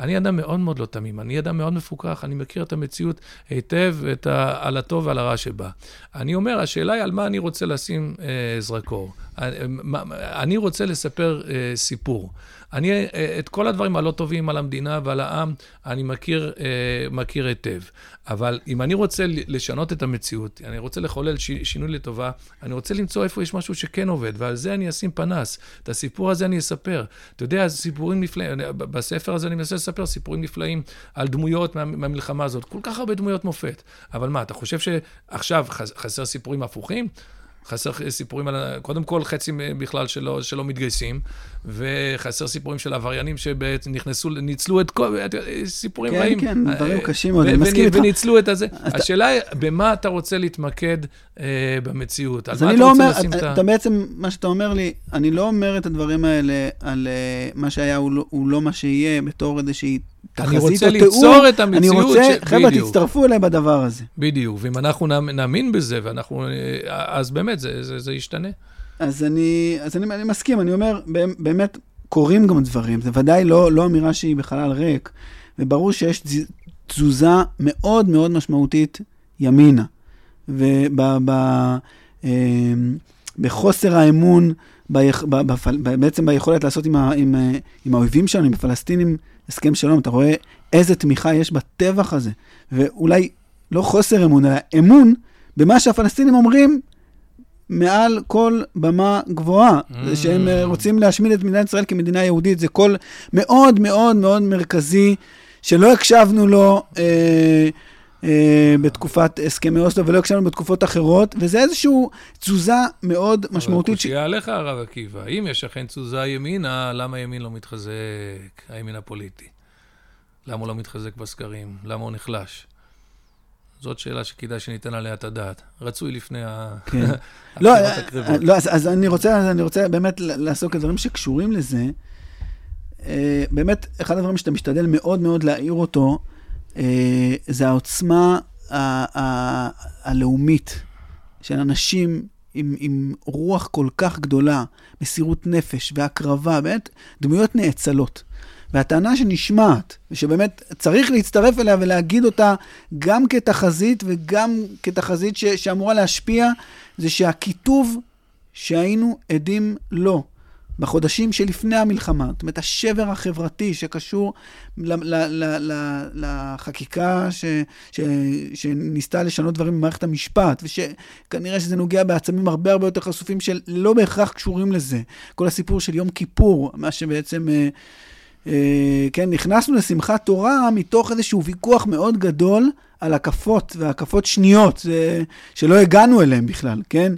אני אדם מאוד מאוד לא תמים, אני אדם מאוד מפוקח, אני מכיר את המציאות היטב, את ה, על הטוב ועל הרע שבה. אני אומר, השאלה היא על מה אני רוצה לשים אה, זרקור. אני, אה, אני רוצה לספר אה, סיפור. אני, אה, את כל הדברים הלא טובים על המדינה ועל העם, אני מכיר, אה, מכיר היטב. אבל אם אני רוצה לשנות את המציאות, אני רוצה לחולל ש, שינוי לטובה, אני רוצה למצוא איפה יש משהו שכן עובד, ועל זה אני אשים פנס. את הסיפור הזה אני אספר. אתה יודע, סיפורים נפלאים, בספר הזה אני מנסה לספר סיפורים נפלאים על דמויות מה, מהמלחמה הזאת. כל כך הרבה דמויות מופת. אבל מה, אתה חושב שעכשיו חסר סיפורים הפוכים? חסר סיפורים על, קודם כל חצי בכלל שלא, שלא מתגייסים, וחסר סיפורים של עבריינים שבעצם נכנסו, ניצלו את כל, סיפורים כן, רעים. כן, כן, דברים קשים מאוד, אני מסכים איתך. וניצלו את הזה. השאלה היא, במה אתה רוצה להתמקד אה, במציאות? על מה אתה לא רוצה אומר, לשים את ה... אתה בעצם, מה שאתה אומר לי, אני לא אומר את הדברים האלה על uh, מה שהיה הוא לא, הוא לא מה שיהיה, בתור איזושהי אני רוצה ליצור את המציאות. אני רוצה, ש... חבר'ה, תצטרפו אליי בדבר הזה. בדיוק, ואם אנחנו נאמין בזה, ואנחנו, אז באמת זה, זה, זה ישתנה. אז אני, אז אני, אני מסכים, אני אומר, באמת קורים גם דברים, זה ודאי לא, לא אמירה שהיא בחלל ריק, וברור שיש תזוזה מאוד מאוד משמעותית ימינה. ובחוסר האמון, ביכ, ב, ב, ב, בעצם ביכולת לעשות עם, ה, עם, עם האויבים שלנו, עם הפלסטינים, הסכם שלום, אתה רואה איזה תמיכה יש בטבח הזה. ואולי לא חוסר אמון, אלא אמון במה שהפלסטינים אומרים מעל כל במה גבוהה. Mm. שהם אה, רוצים להשמיד את מדינת ישראל כמדינה יהודית, זה קול מאוד מאוד מאוד מרכזי, שלא הקשבנו לו. אה, בתקופת הסכמי אוסלו, ולא הקשבנו בתקופות אחרות, וזה איזושהי תזוזה מאוד משמעותית. אבל קושייה עליך, הרב עקיבא, אם יש אכן תזוזה ימינה, למה ימין לא מתחזק, הימין הפוליטי? למה הוא לא מתחזק בסקרים? למה הוא נחלש? זאת שאלה שכדאי שניתן עליה את הדעת. רצוי לפני כן. [laughs] לא, לא אז, אני, רוצה, באמת לעסוק בדברים שקשורים לזה. אה, באמת, אחד הדברים שאתה משתדל מאוד מאוד להעיר אותו, אה, זה העוצמה הלאומית של אנשים עם, עם רוח כל כך גדולה, מסירות נפש והקרבה, באמת דמויות נאצלות. והטענה שנשמעת, ושבאמת צריך להצטרף אליה ולהגיד אותה גם כתחזית וגם כתחזית ש, שאמורה להשפיע, זה שהקיטוב שהיינו עדים לו בחודשים שלפני המלחמה, זאת אומרת, השבר החברתי שקשור לחקיקה ש, ש, שניסתה לשנות דברים במערכת המשפט, ושכנראה שזה נוגע בעצמים הרבה הרבה יותר חשופים שלא בהכרח קשורים לזה. כל הסיפור של יום כיפור, מה שבעצם... אה, אה, כן, נכנסנו לשמחת תורה מתוך איזשהו ויכוח מאוד גדול על הקפות והקפות שניות, זה, שלא הגענו אליהן בכלל, כן?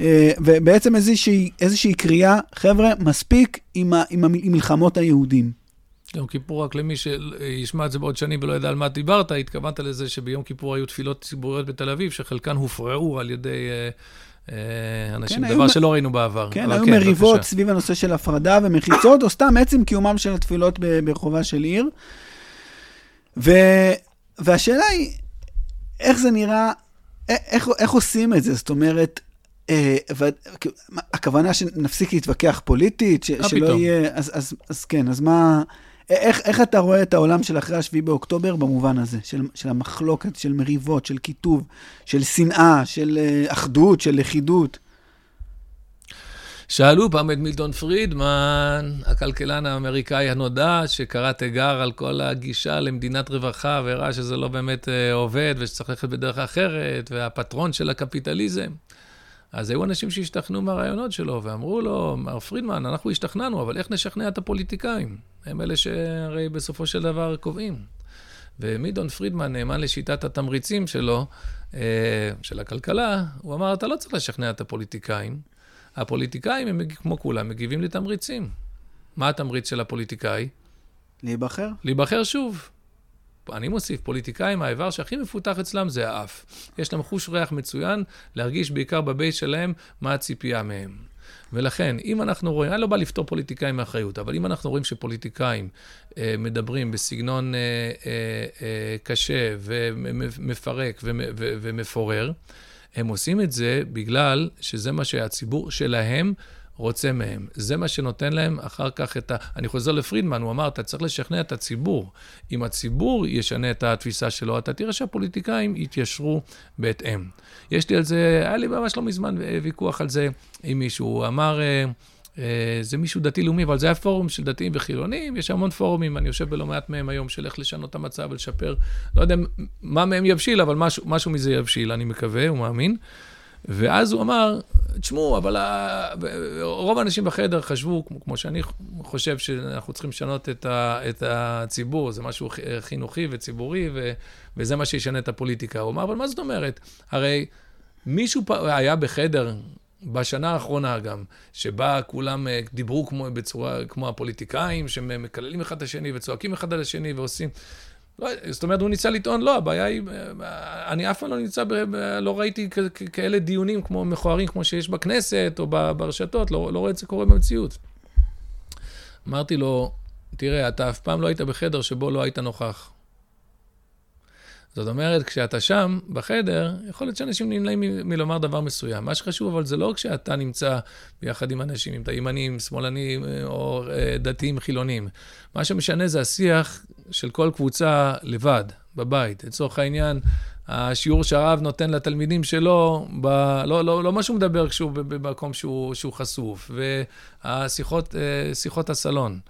אה, ובעצם איזושהי, איזושהי קריאה, חבר'ה, מספיק עם, ה, עם, ה, עם מלחמות היהודים. יום כיפור, רק למי שישמע את זה בעוד שנים ולא ידע על מה דיברת, התכוונת לזה שביום כיפור היו תפילות ציבוריות בתל אביב, שחלקן הופרעו על ידי אה, אה, אנשים, כן, דבר היו, שלא ראינו בעבר. כן, היו כן, מריבות בבקשה. סביב הנושא של הפרדה ומחיצות, או סתם עצם קיומם של התפילות ברחובה של עיר. ו, והשאלה היא, איך זה נראה, איך, איך עושים את זה? זאת אומרת, הכוונה שנפסיק להתווכח פוליטית, שלא. יהיה... אז, אז, אז כן, אז מה... איך, איך אתה רואה את העולם של אחרי 7 באוקטובר במובן הזה, של, של המחלוקת, של מריבות, של קיטוב, של שנאה, של uh, אחדות, של לכידות? שאלו פעם את מילטון פרידמן, הכלכלן האמריקאי הנודע, שקרא תיגר על כל הגישה למדינת רווחה והראה שזה לא באמת uh, עובד ושצריך ללכת בדרך אחרת, והפטרון של הקפיטליזם. אז היו אנשים שהשתכנעו מהרעיונות שלו, ואמרו לו, מר פרידמן, אנחנו השתכנענו, אבל איך נשכנע את הפוליטיקאים? הם אלה שהרי בסופו של דבר קובעים. ומידון פרידמן, נאמן לשיטת התמריצים שלו, אה, של הכלכלה, הוא אמר, אתה לא צריך לשכנע את הפוליטיקאים. הפוליטיקאים, הם כמו כולם, מגיבים לתמריצים. מה התמריץ של הפוליטיקאי? להיבחר. להיבחר שוב. אני מוסיף, פוליטיקאים, האיבר שהכי מפותח אצלם זה האף. יש להם חוש ריח מצוין, להרגיש בעיקר בבייס שלהם מה הציפייה מהם. ולכן, אם אנחנו רואים, אני לא בא לפתור פוליטיקאים מאחריות, אבל אם אנחנו רואים שפוליטיקאים אה, מדברים בסגנון אה, אה, אה, קשה ומפרק ומפורר, הם עושים את זה בגלל שזה מה שהציבור שלהם רוצה מהם. זה מה שנותן להם אחר כך את ה... אני חוזר לפרידמן, הוא אמר, אתה צריך לשכנע את הציבור. אם הציבור ישנה את התפיסה שלו, אתה תראה שהפוליטיקאים יתיישרו בהתאם. יש לי על זה, היה לי ממש לא מזמן ויכוח על זה עם מישהו. הוא אמר... אה, אה, זה מישהו דתי-לאומי, אבל זה היה פורום של דתיים וחילונים, יש המון פורומים, אני יושב בלא מעט מהם היום, של איך לשנות את המצב ולשפר. לא יודע מה מהם יבשיל, אבל משהו, משהו מזה יבשיל, אני מקווה ומאמין. ואז הוא אמר, תשמעו, אבל רוב האנשים בחדר חשבו, כמו, שאני חושב שאנחנו צריכים לשנות את, ה, את הציבור, זה משהו חינוכי וציבורי, ו, וזה מה שישנה את הפוליטיקה. הוא אמר, אבל מה זאת אומרת? הרי מישהו היה בחדר, בשנה האחרונה גם, שבה כולם אה, דיברו כמו, בצורה, כמו הפוליטיקאים, שמקללים אחד את השני וצועקים אחד על השני ועושים... לא, זאת אומרת, הוא ניסה לטעון, לא, הבעיה היא, אני אף פעם לא נמצא, ב, לא ראיתי כאלה דיונים כמו מכוערים כמו שיש בכנסת או ברשתות, לא, לא רואה את זה קורה במציאות. אמרתי לו, תראה, אתה אף פעם לא היית בחדר שבו לא היית נוכח. זאת אומרת, כשאתה שם, בחדר, יכול להיות שאנשים נמנעים מלומר דבר מסוים. מה שחשוב, אבל זה לא כשאתה נמצא ביחד עם אנשים, אם אתה ימנים, שמאלנים או אה, דתיים, חילונים. מה שמשנה זה השיח של כל קבוצה לבד, בבית. לצורך העניין, השיעור שהרב נותן לתלמידים שלו, ב, לא, לא, לא מה שהוא מדבר כשהוא במקום שהוא, שהוא חשוף, והשיחות, אה, הסלון.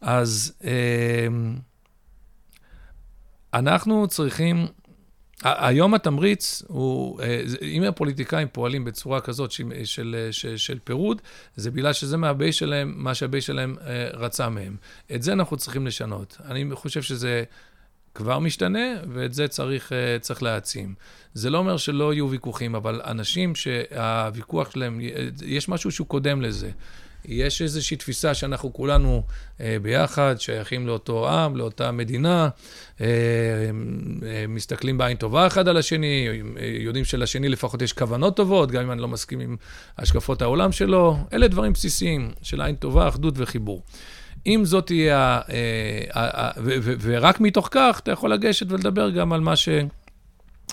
אז... אה, אנחנו צריכים, היום התמריץ הוא, אה, אם הפוליטיקאים פועלים בצורה כזאת של, של, של, של פירוד, זה בגלל שזה מהבייס שלהם, מה שהבייס שלהם אה, רצה מהם. את זה אנחנו צריכים לשנות. אני חושב שזה... כבר משתנה, ואת זה צריך, אה, צריך להעצים. זה לא אומר שלא יהיו ויכוחים, אבל אנשים שהוויכוח שלהם, יש משהו שהוא קודם לזה. יש איזושהי תפיסה שאנחנו כולנו אה, ביחד, שייכים לאותו עם, לאותה מדינה, אה, אה, מסתכלים בעין טובה אחד על השני, יודעים שלשני לפחות יש כוונות טובות, גם אם אני לא מסכים עם השקפות העולם שלו. אלה דברים בסיסיים של עין טובה, אחדות וחיבור. אם זאת תהיה, ורק מתוך כך אתה יכול לגשת ולדבר גם על מה ש...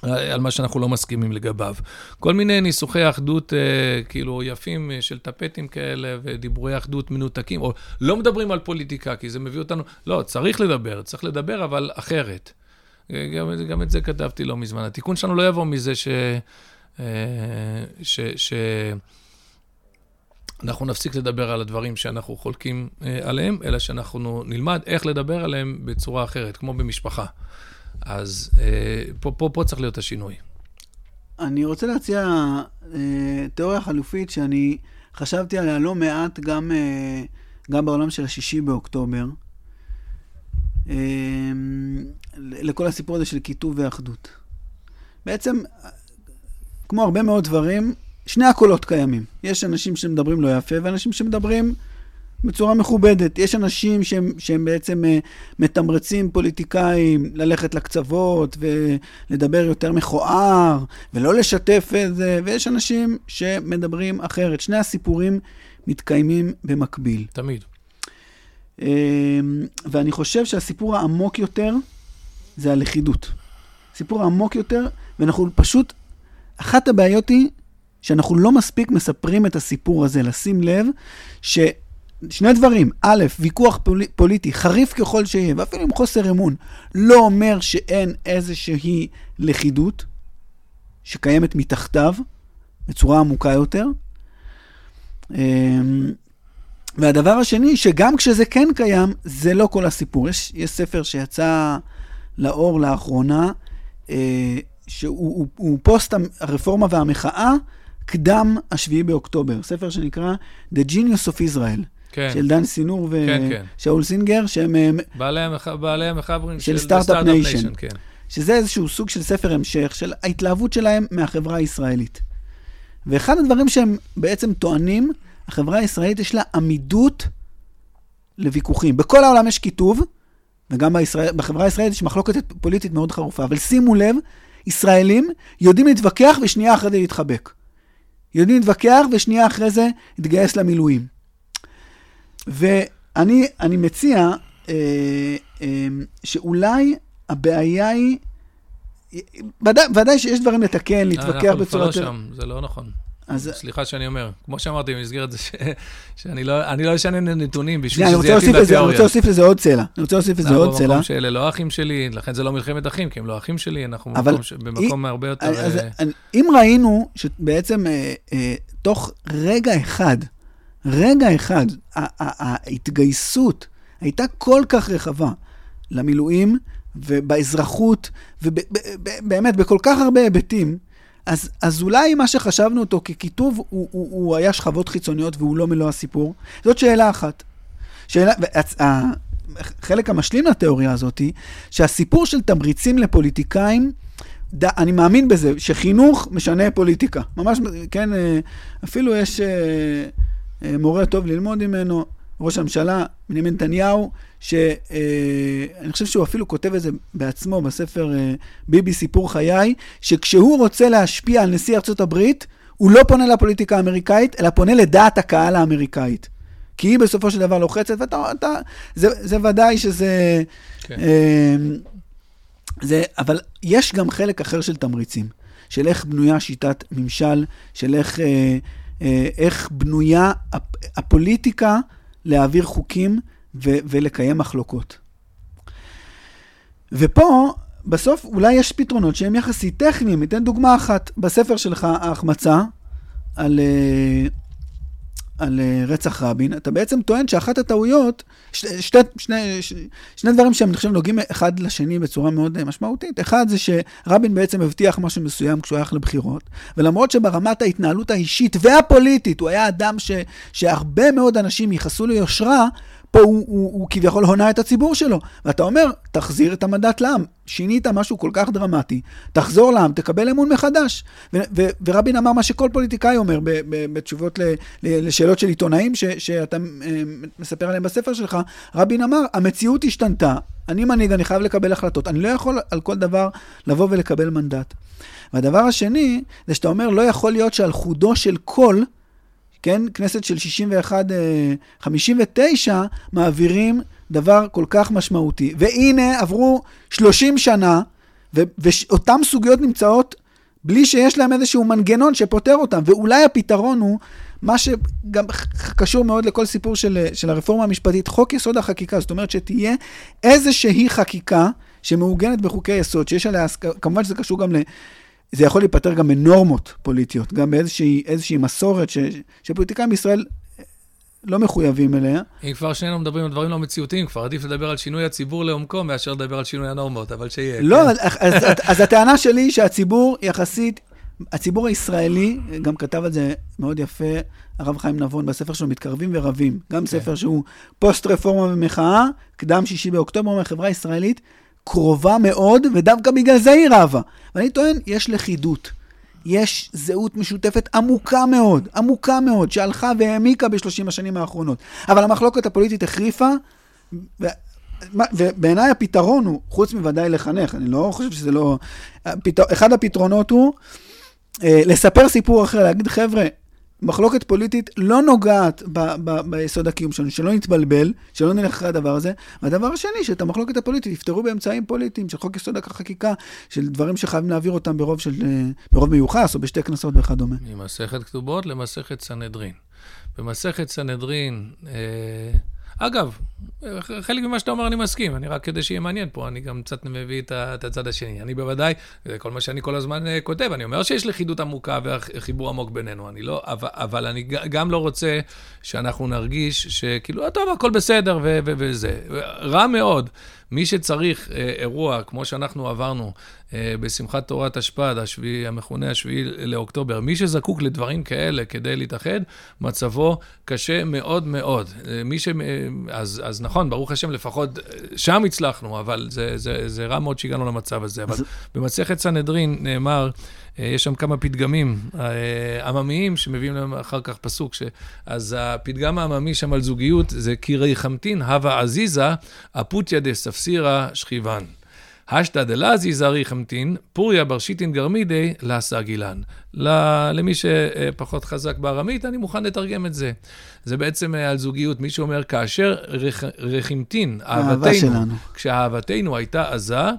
על מה שאנחנו לא מסכימים לגביו. כל מיני ניסוחי אחדות אה, כאילו יפים אה, של טפטים כאלה ודיבורי אחדות מנותקים, או לא מדברים על פוליטיקה, כי זה מביא אותנו, לא, צריך לדבר, צריך לדבר, אבל אחרת. אה, גם, גם את זה כתבתי לא מזמן. התיקון שלנו לא יבוא מזה ש... אה, ש, ש אנחנו נפסיק לדבר על הדברים שאנחנו חולקים אה, עליהם, אלא שאנחנו נלמד איך לדבר עליהם בצורה אחרת, כמו במשפחה. אז אה, פה, פה, פה צריך להיות השינוי. אני רוצה להציע אה, תיאוריה חלופית שאני חשבתי עליה לא מעט גם, אה, גם בעולם של השישי באוקטובר, לכל הסיפור הזה של קיטוב ואחדות. בעצם, כמו הרבה מאוד דברים, שני הקולות קיימים. יש אנשים שמדברים לא יפה ואנשים שמדברים בצורה מכובדת. יש אנשים שהם, שהם בעצם uh, מתמרצים פוליטיקאים ללכת לקצוות ולדבר יותר מכוער ולא לשתף את זה, ויש אנשים שמדברים אחרת. שני הסיפורים מתקיימים במקביל. תמיד. Uh, ואני חושב שהסיפור העמוק יותר זה הלכידות. סיפור העמוק יותר, ואנחנו פשוט, אחת הבעיות היא שאנחנו לא מספיק מספרים את הסיפור הזה, לשים לב ש... שני דברים, א', ויכוח פול, פוליטי, חריף ככל שיהיה, ואפילו עם חוסר אמון, לא אומר שאין איזושהי לכידות שקיימת מתחתיו, בצורה עמוקה יותר. אמ, והדבר השני, שגם כשזה כן קיים, זה לא כל הסיפור. יש, יש ספר שיצא לאור לאחרונה, אה, שהוא הוא, הוא פוסט הרפורמה והמחאה, קדם השביעי באוקטובר, ספר שנקרא The Genius of Israel. כן. של דן סינור ושאול כן, כן. סינגר, שהם... אה, בעלי, המח... בעלי המחברים של, של Start-Up Nation. כן. שזה איזשהו סוג של ספר המשך של ההתלהבות שלהם מהחברה הישראלית. ואחד הדברים שהם בעצם טוענים, החברה הישראלית יש לה עמידות לוויכוחים. בכל העולם יש כיתוב, וגם בישראל, בחברה הישראלית יש מחלוקת פוליטית מאוד חרופה, אבל שימו לב, ישראלים יודעים להתווכח ושנייה אחרי זה להתחבק. יודעים להתווכח ושנייה אחרי זה להתגייס למילואים. ואני מציע אה, אה, שאולי הבעיה היא, ודאי, ודאי שיש דברים לתקן, להתווכח בצורה... אנחנו כבר לא שם, זה לא נכון. אז... סליחה שאני אומר, כמו שאמרתי במסגרת זה, ש... [laughs] שאני לא, לא אשנה נתונים בשביל שזה יתאים לתיאוריה. אני רוצה להוסיף לזה עוד צלע. אני רוצה להוסיף לזה עוד צלע. אנחנו במקום שאלה לא אחים שלי, לכן זה לא מלחמת אחים, כי הם לא אחים שלי, אנחנו במקום, ש... במקום הרבה יותר... אז, אה... אם ראינו שבעצם אה, אה, תוך רגע אחד, רגע אחד, ההתגייסות הייתה כל כך רחבה למילואים ובאזרחות, ובאמת בכל כך הרבה היבטים, אז, אז אולי מה שחשבנו אותו ככיתוב, הוא, הוא, הוא היה שכבות חיצוניות והוא לא מלוא הסיפור. זאת שאלה אחת. שאלה, החלק המשלים לתיאוריה הזאת, שהסיפור של תמריצים לפוליטיקאים, ד, אני מאמין בזה, שחינוך משנה פוליטיקה. ממש, כן, אה, אפילו יש... מורה טוב ללמוד ממנו, ראש הממשלה, בנימין נתניהו, שאני אה, חושב שהוא אפילו כותב את זה בעצמו בספר אה, ביבי סיפור חיי, שכשהוא רוצה להשפיע על נשיא ארצות הברית, הוא לא פונה לפוליטיקה האמריקאית, אלא פונה לדעת הקהל האמריקאית. כי היא בסופו של דבר לוחצת, ואתה, אתה, זה, זה ודאי שזה... כן. אה, זה, אבל יש גם חלק אחר של תמריצים, של איך בנויה שיטת ממשל, של איך... אה, איך בנויה הפוליטיקה להעביר חוקים ו- ולקיים מחלוקות. ופה, בסוף אולי יש פתרונות שהם יחסית טכניים. ניתן דוגמה אחת. בספר שלך, ההחמצה, על, אה, על אה, רצח רבין, אתה בעצם טוען שאחת הטעויות, שתי, שתי, שני, שני דברים שהם, אני חושב, נוגעים אחד לשני בצורה מאוד אה, משמעותית. אחד זה שרבין בעצם הבטיח משהו מסוים כשהוא הלך לבחירות, ולמרות שברמת ההתנהלות האישית והפוליטית הוא היה אדם ש, שהרבה מאוד אנשים ייחסו ליושרה, פה הוא, הוא, הוא כביכול הונה את הציבור שלו. ואתה אומר, תחזיר את המנדט לעם. שינית משהו כל כך דרמטי, תחזור לעם, תקבל אמון מחדש. ו- ו- ורבין אמר מה שכל פוליטיקאי אומר ב- ב- בתשובות ל- ל- לשאלות של עיתונאים ש- שאתה אה, מספר עליהם בספר שלך. רבין אמר, המציאות השתנתה, אני מנהיג, אני חייב לקבל החלטות. אני לא יכול על כל דבר לבוא ולקבל מנדט. והדבר השני, זה שאתה אומר, לא יכול להיות שעל חודו של קול, כן, כנסת של 61, 59, אה, מעבירים דבר כל כך משמעותי. והנה, עברו 30 שנה, ואותן סוגיות נמצאות בלי שיש להם איזשהו מנגנון שפותר אותם. ואולי הפתרון הוא מה שגם קשור מאוד לכל סיפור של, של הרפורמה המשפטית, חוק יסוד החקיקה. זאת אומרת שתהיה איזושהי חקיקה שמעוגנת בחוקי יסוד, שיש עליה, כמובן שזה קשור גם ל... זה יכול להיפטר גם בנורמות פוליטיות, גם באיזושהי מסורת ש, שפוליטיקאים בישראל לא מחויבים אליה. אם כבר שנינו מדברים על דברים לא מציאותיים, כבר עדיף לדבר על שינוי הציבור לעומקו מאשר לדבר על שינוי הנורמות, אבל שיהיה. לא, כן. אז, אז, אז הטענה שלי היא שהציבור יחסית, הציבור הישראלי, גם כתב על זה מאוד יפה הרב חיים נבון בספר שלו, מתקרבים ורבים. גם כן. ספר שהוא פוסט-רפורמה ומחאה, קדם שישי באוקטובר, אומר, חברה ישראלית קרובה מאוד, ודווקא בגלל זה היא רבה. ואני טוען, יש לכידות. יש זהות משותפת עמוקה מאוד, עמוקה מאוד, שהלכה והעמיקה בשלושים השנים האחרונות. אבל המחלוקת הפוליטית החריפה, ו... ובעיניי הפתרון הוא, חוץ מוודאי לחנך, אני לא חושב שזה לא... הפתר... אחד הפתרונות הוא אה, לספר סיפור אחר, להגיד, חבר'ה, מחלוקת פוליטית לא נוגעת ב, ב, ביסוד הקיום שלנו, שלא נתבלבל, שלא נלך אחרי הדבר הזה. והדבר השני, שאת המחלוקת הפוליטית יפתרו באמצעים פוליטיים של חוק יסוד החקיקה, של דברים שחייבים להעביר אותם ברוב, של, אה, ברוב מיוחס או בשתי כנסות וכדומה. ממסכת כתובות למסכת סנהדרין. במסכת סנהדרין, אה... אגב, חלק ממה שאתה אומר אני מסכים, אני רק כדי שיהיה מעניין פה, אני גם קצת מביא את הצד השני. אני בוודאי, זה כל מה שאני כל הזמן אה, כותב, אני אומר שיש לכידות עמוקה וחיבור עמוק בינינו, אני לא, אבל, אבל אני גם לא רוצה שאנחנו נרגיש שכאילו, אה, טוב, הכל בסדר וזה. רע מאוד. מי שצריך אה, אירוע, כמו שאנחנו עברנו אה, בשמחת תורת השפד, השביעי, המכונה השביעי לאוקטובר, מי שזקוק לדברים כאלה כדי להתאחד, מצבו קשה מאוד מאוד. אה, מי ש... אה, אז, אז נכון, ברוך השם, לפחות אה, שם הצלחנו, אבל זה, זה, זה רע מאוד שהגענו למצב הזה. אבל במסכת סנהדרין נאמר, אה, יש שם כמה פתגמים אה, עממיים שמביאים להם אחר כך פסוק. ש... אז הפתגם העממי שם על זוגיות זה כי ריחמתין הווה עזיזה, אפותיה דספסירא שכיבן. השתא דלזי זרי חמתין, פוריה ברשיתין גרמידי לעשה גילן. למי שפחות חזק בארמית, אני מוכן לתרגם את זה. זה בעצם אה, על זוגיות. מי שאומר, כאשר רח, רחימתין, אהבתנו, כשאהבתנו הייתה עזה,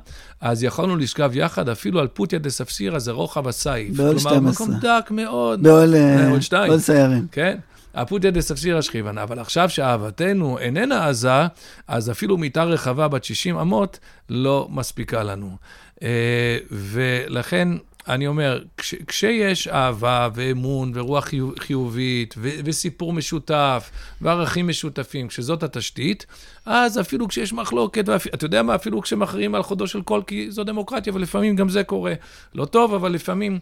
אז יכולנו לשכב יחד אפילו על פוטיה דה ספסירה, זה רוחב הסייף. בעוד 12. כלומר, מקום דק מאוד. אה, שתיים. בעוד סיירים. כן. אפוטיה דה ספסירה שכיבנה, אבל עכשיו שאהבתנו איננה עזה, אז אפילו מיטה רחבה בת 60 אמות לא מספיקה לנו. אה, ולכן אני אומר, כש, כשיש אהבה ואמון ורוח חיוב, חיובית ו, וסיפור משותף וערכים משותפים, כשזאת התשתית, אז אפילו כשיש מחלוקת. אתה יודע מה, אפילו כשמכריעים על חודו של קול, כי זו דמוקרטיה, ולפעמים גם זה קורה. לא טוב, אבל לפעמים...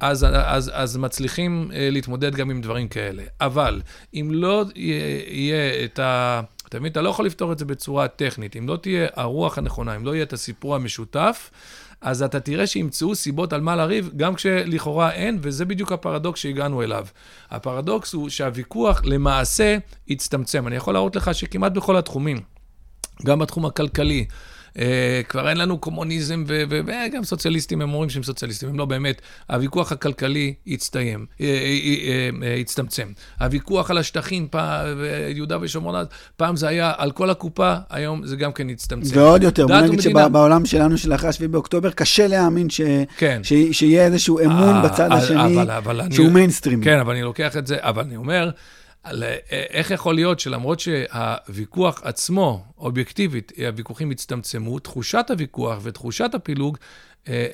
אז, אז, אז מצליחים uh, להתמודד גם עם דברים כאלה. אבל אם לא יהיה את ה... אתה מבין? אתה לא יכול לפתור את זה בצורה טכנית. אם לא תהיה הרוח הנכונה, אם לא יהיה את הסיפור המשותף, אז אתה תראה שימצאו סיבות על מה לריב, גם כשלכאורה אין, וזה בדיוק הפרדוקס שהגענו אליו. הפרדוקס הוא שהוויכוח למעשה הצטמצם. אני יכול להראות לך שכמעט בכל התחומים, גם בתחום הכלכלי, אה, כבר אין לנו קומוניזם, וגם סוציאליסטים, הם אומרים שהם סוציאליסטים, הם לא באמת. הוויכוח הכלכלי הצטיים, אה, אה, הצטמצם. הוויכוח על השטחים, יהודה ושומרון, פעם זה היה על כל הקופה, היום זה גם כן הצטמצם. ועוד יותר, בוא נגיד שבעולם שלנו, של אחרי 7 באוקטובר, קשה להאמין. כן. שיהיה איזשהו אמון בצד השני, שהוא מיינסטרים. כן, אבל אני לוקח את זה, אבל אני אומר... על אה, איך יכול להיות שלמרות שהוויכוח עצמו, אובייקטיבית, הוויכוחים הצטמצמו, תחושת הוויכוח ותחושת הפילוג אה,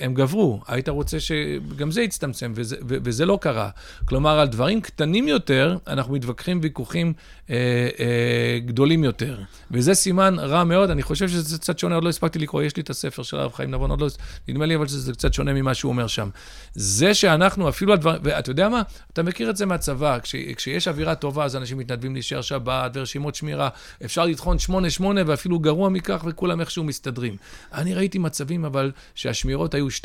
הם גברו. היית רוצה שגם זה יצטמצם, וזה, וזה לא קרה. כלומר, על דברים קטנים יותר, אנחנו מתווכחים ויכוחים אה, אה, גדולים יותר. וזה סימן רע מאוד, אני חושב שזה קצת שונה, עוד לא הספקתי לקרוא, יש לי את הספר של הרב חיים נבון, עוד לא, נדמה לי אבל שזה קצת שונה ממה שהוא אומר שם. זה שאנחנו, אפילו הדברים, ואתה יודע מה? אתה מכיר את זה מהצבא, כש, כשיש אווירה טובה, אז אנשים מתנדבים להישאר שבת ורשימות שמירה, אפשר לטחון 8-8 ואפילו גרוע מכך, וכולם איכשהו מסתדרים. אני ראיתי מצבים, אבל, שהשמירות היו 2-30,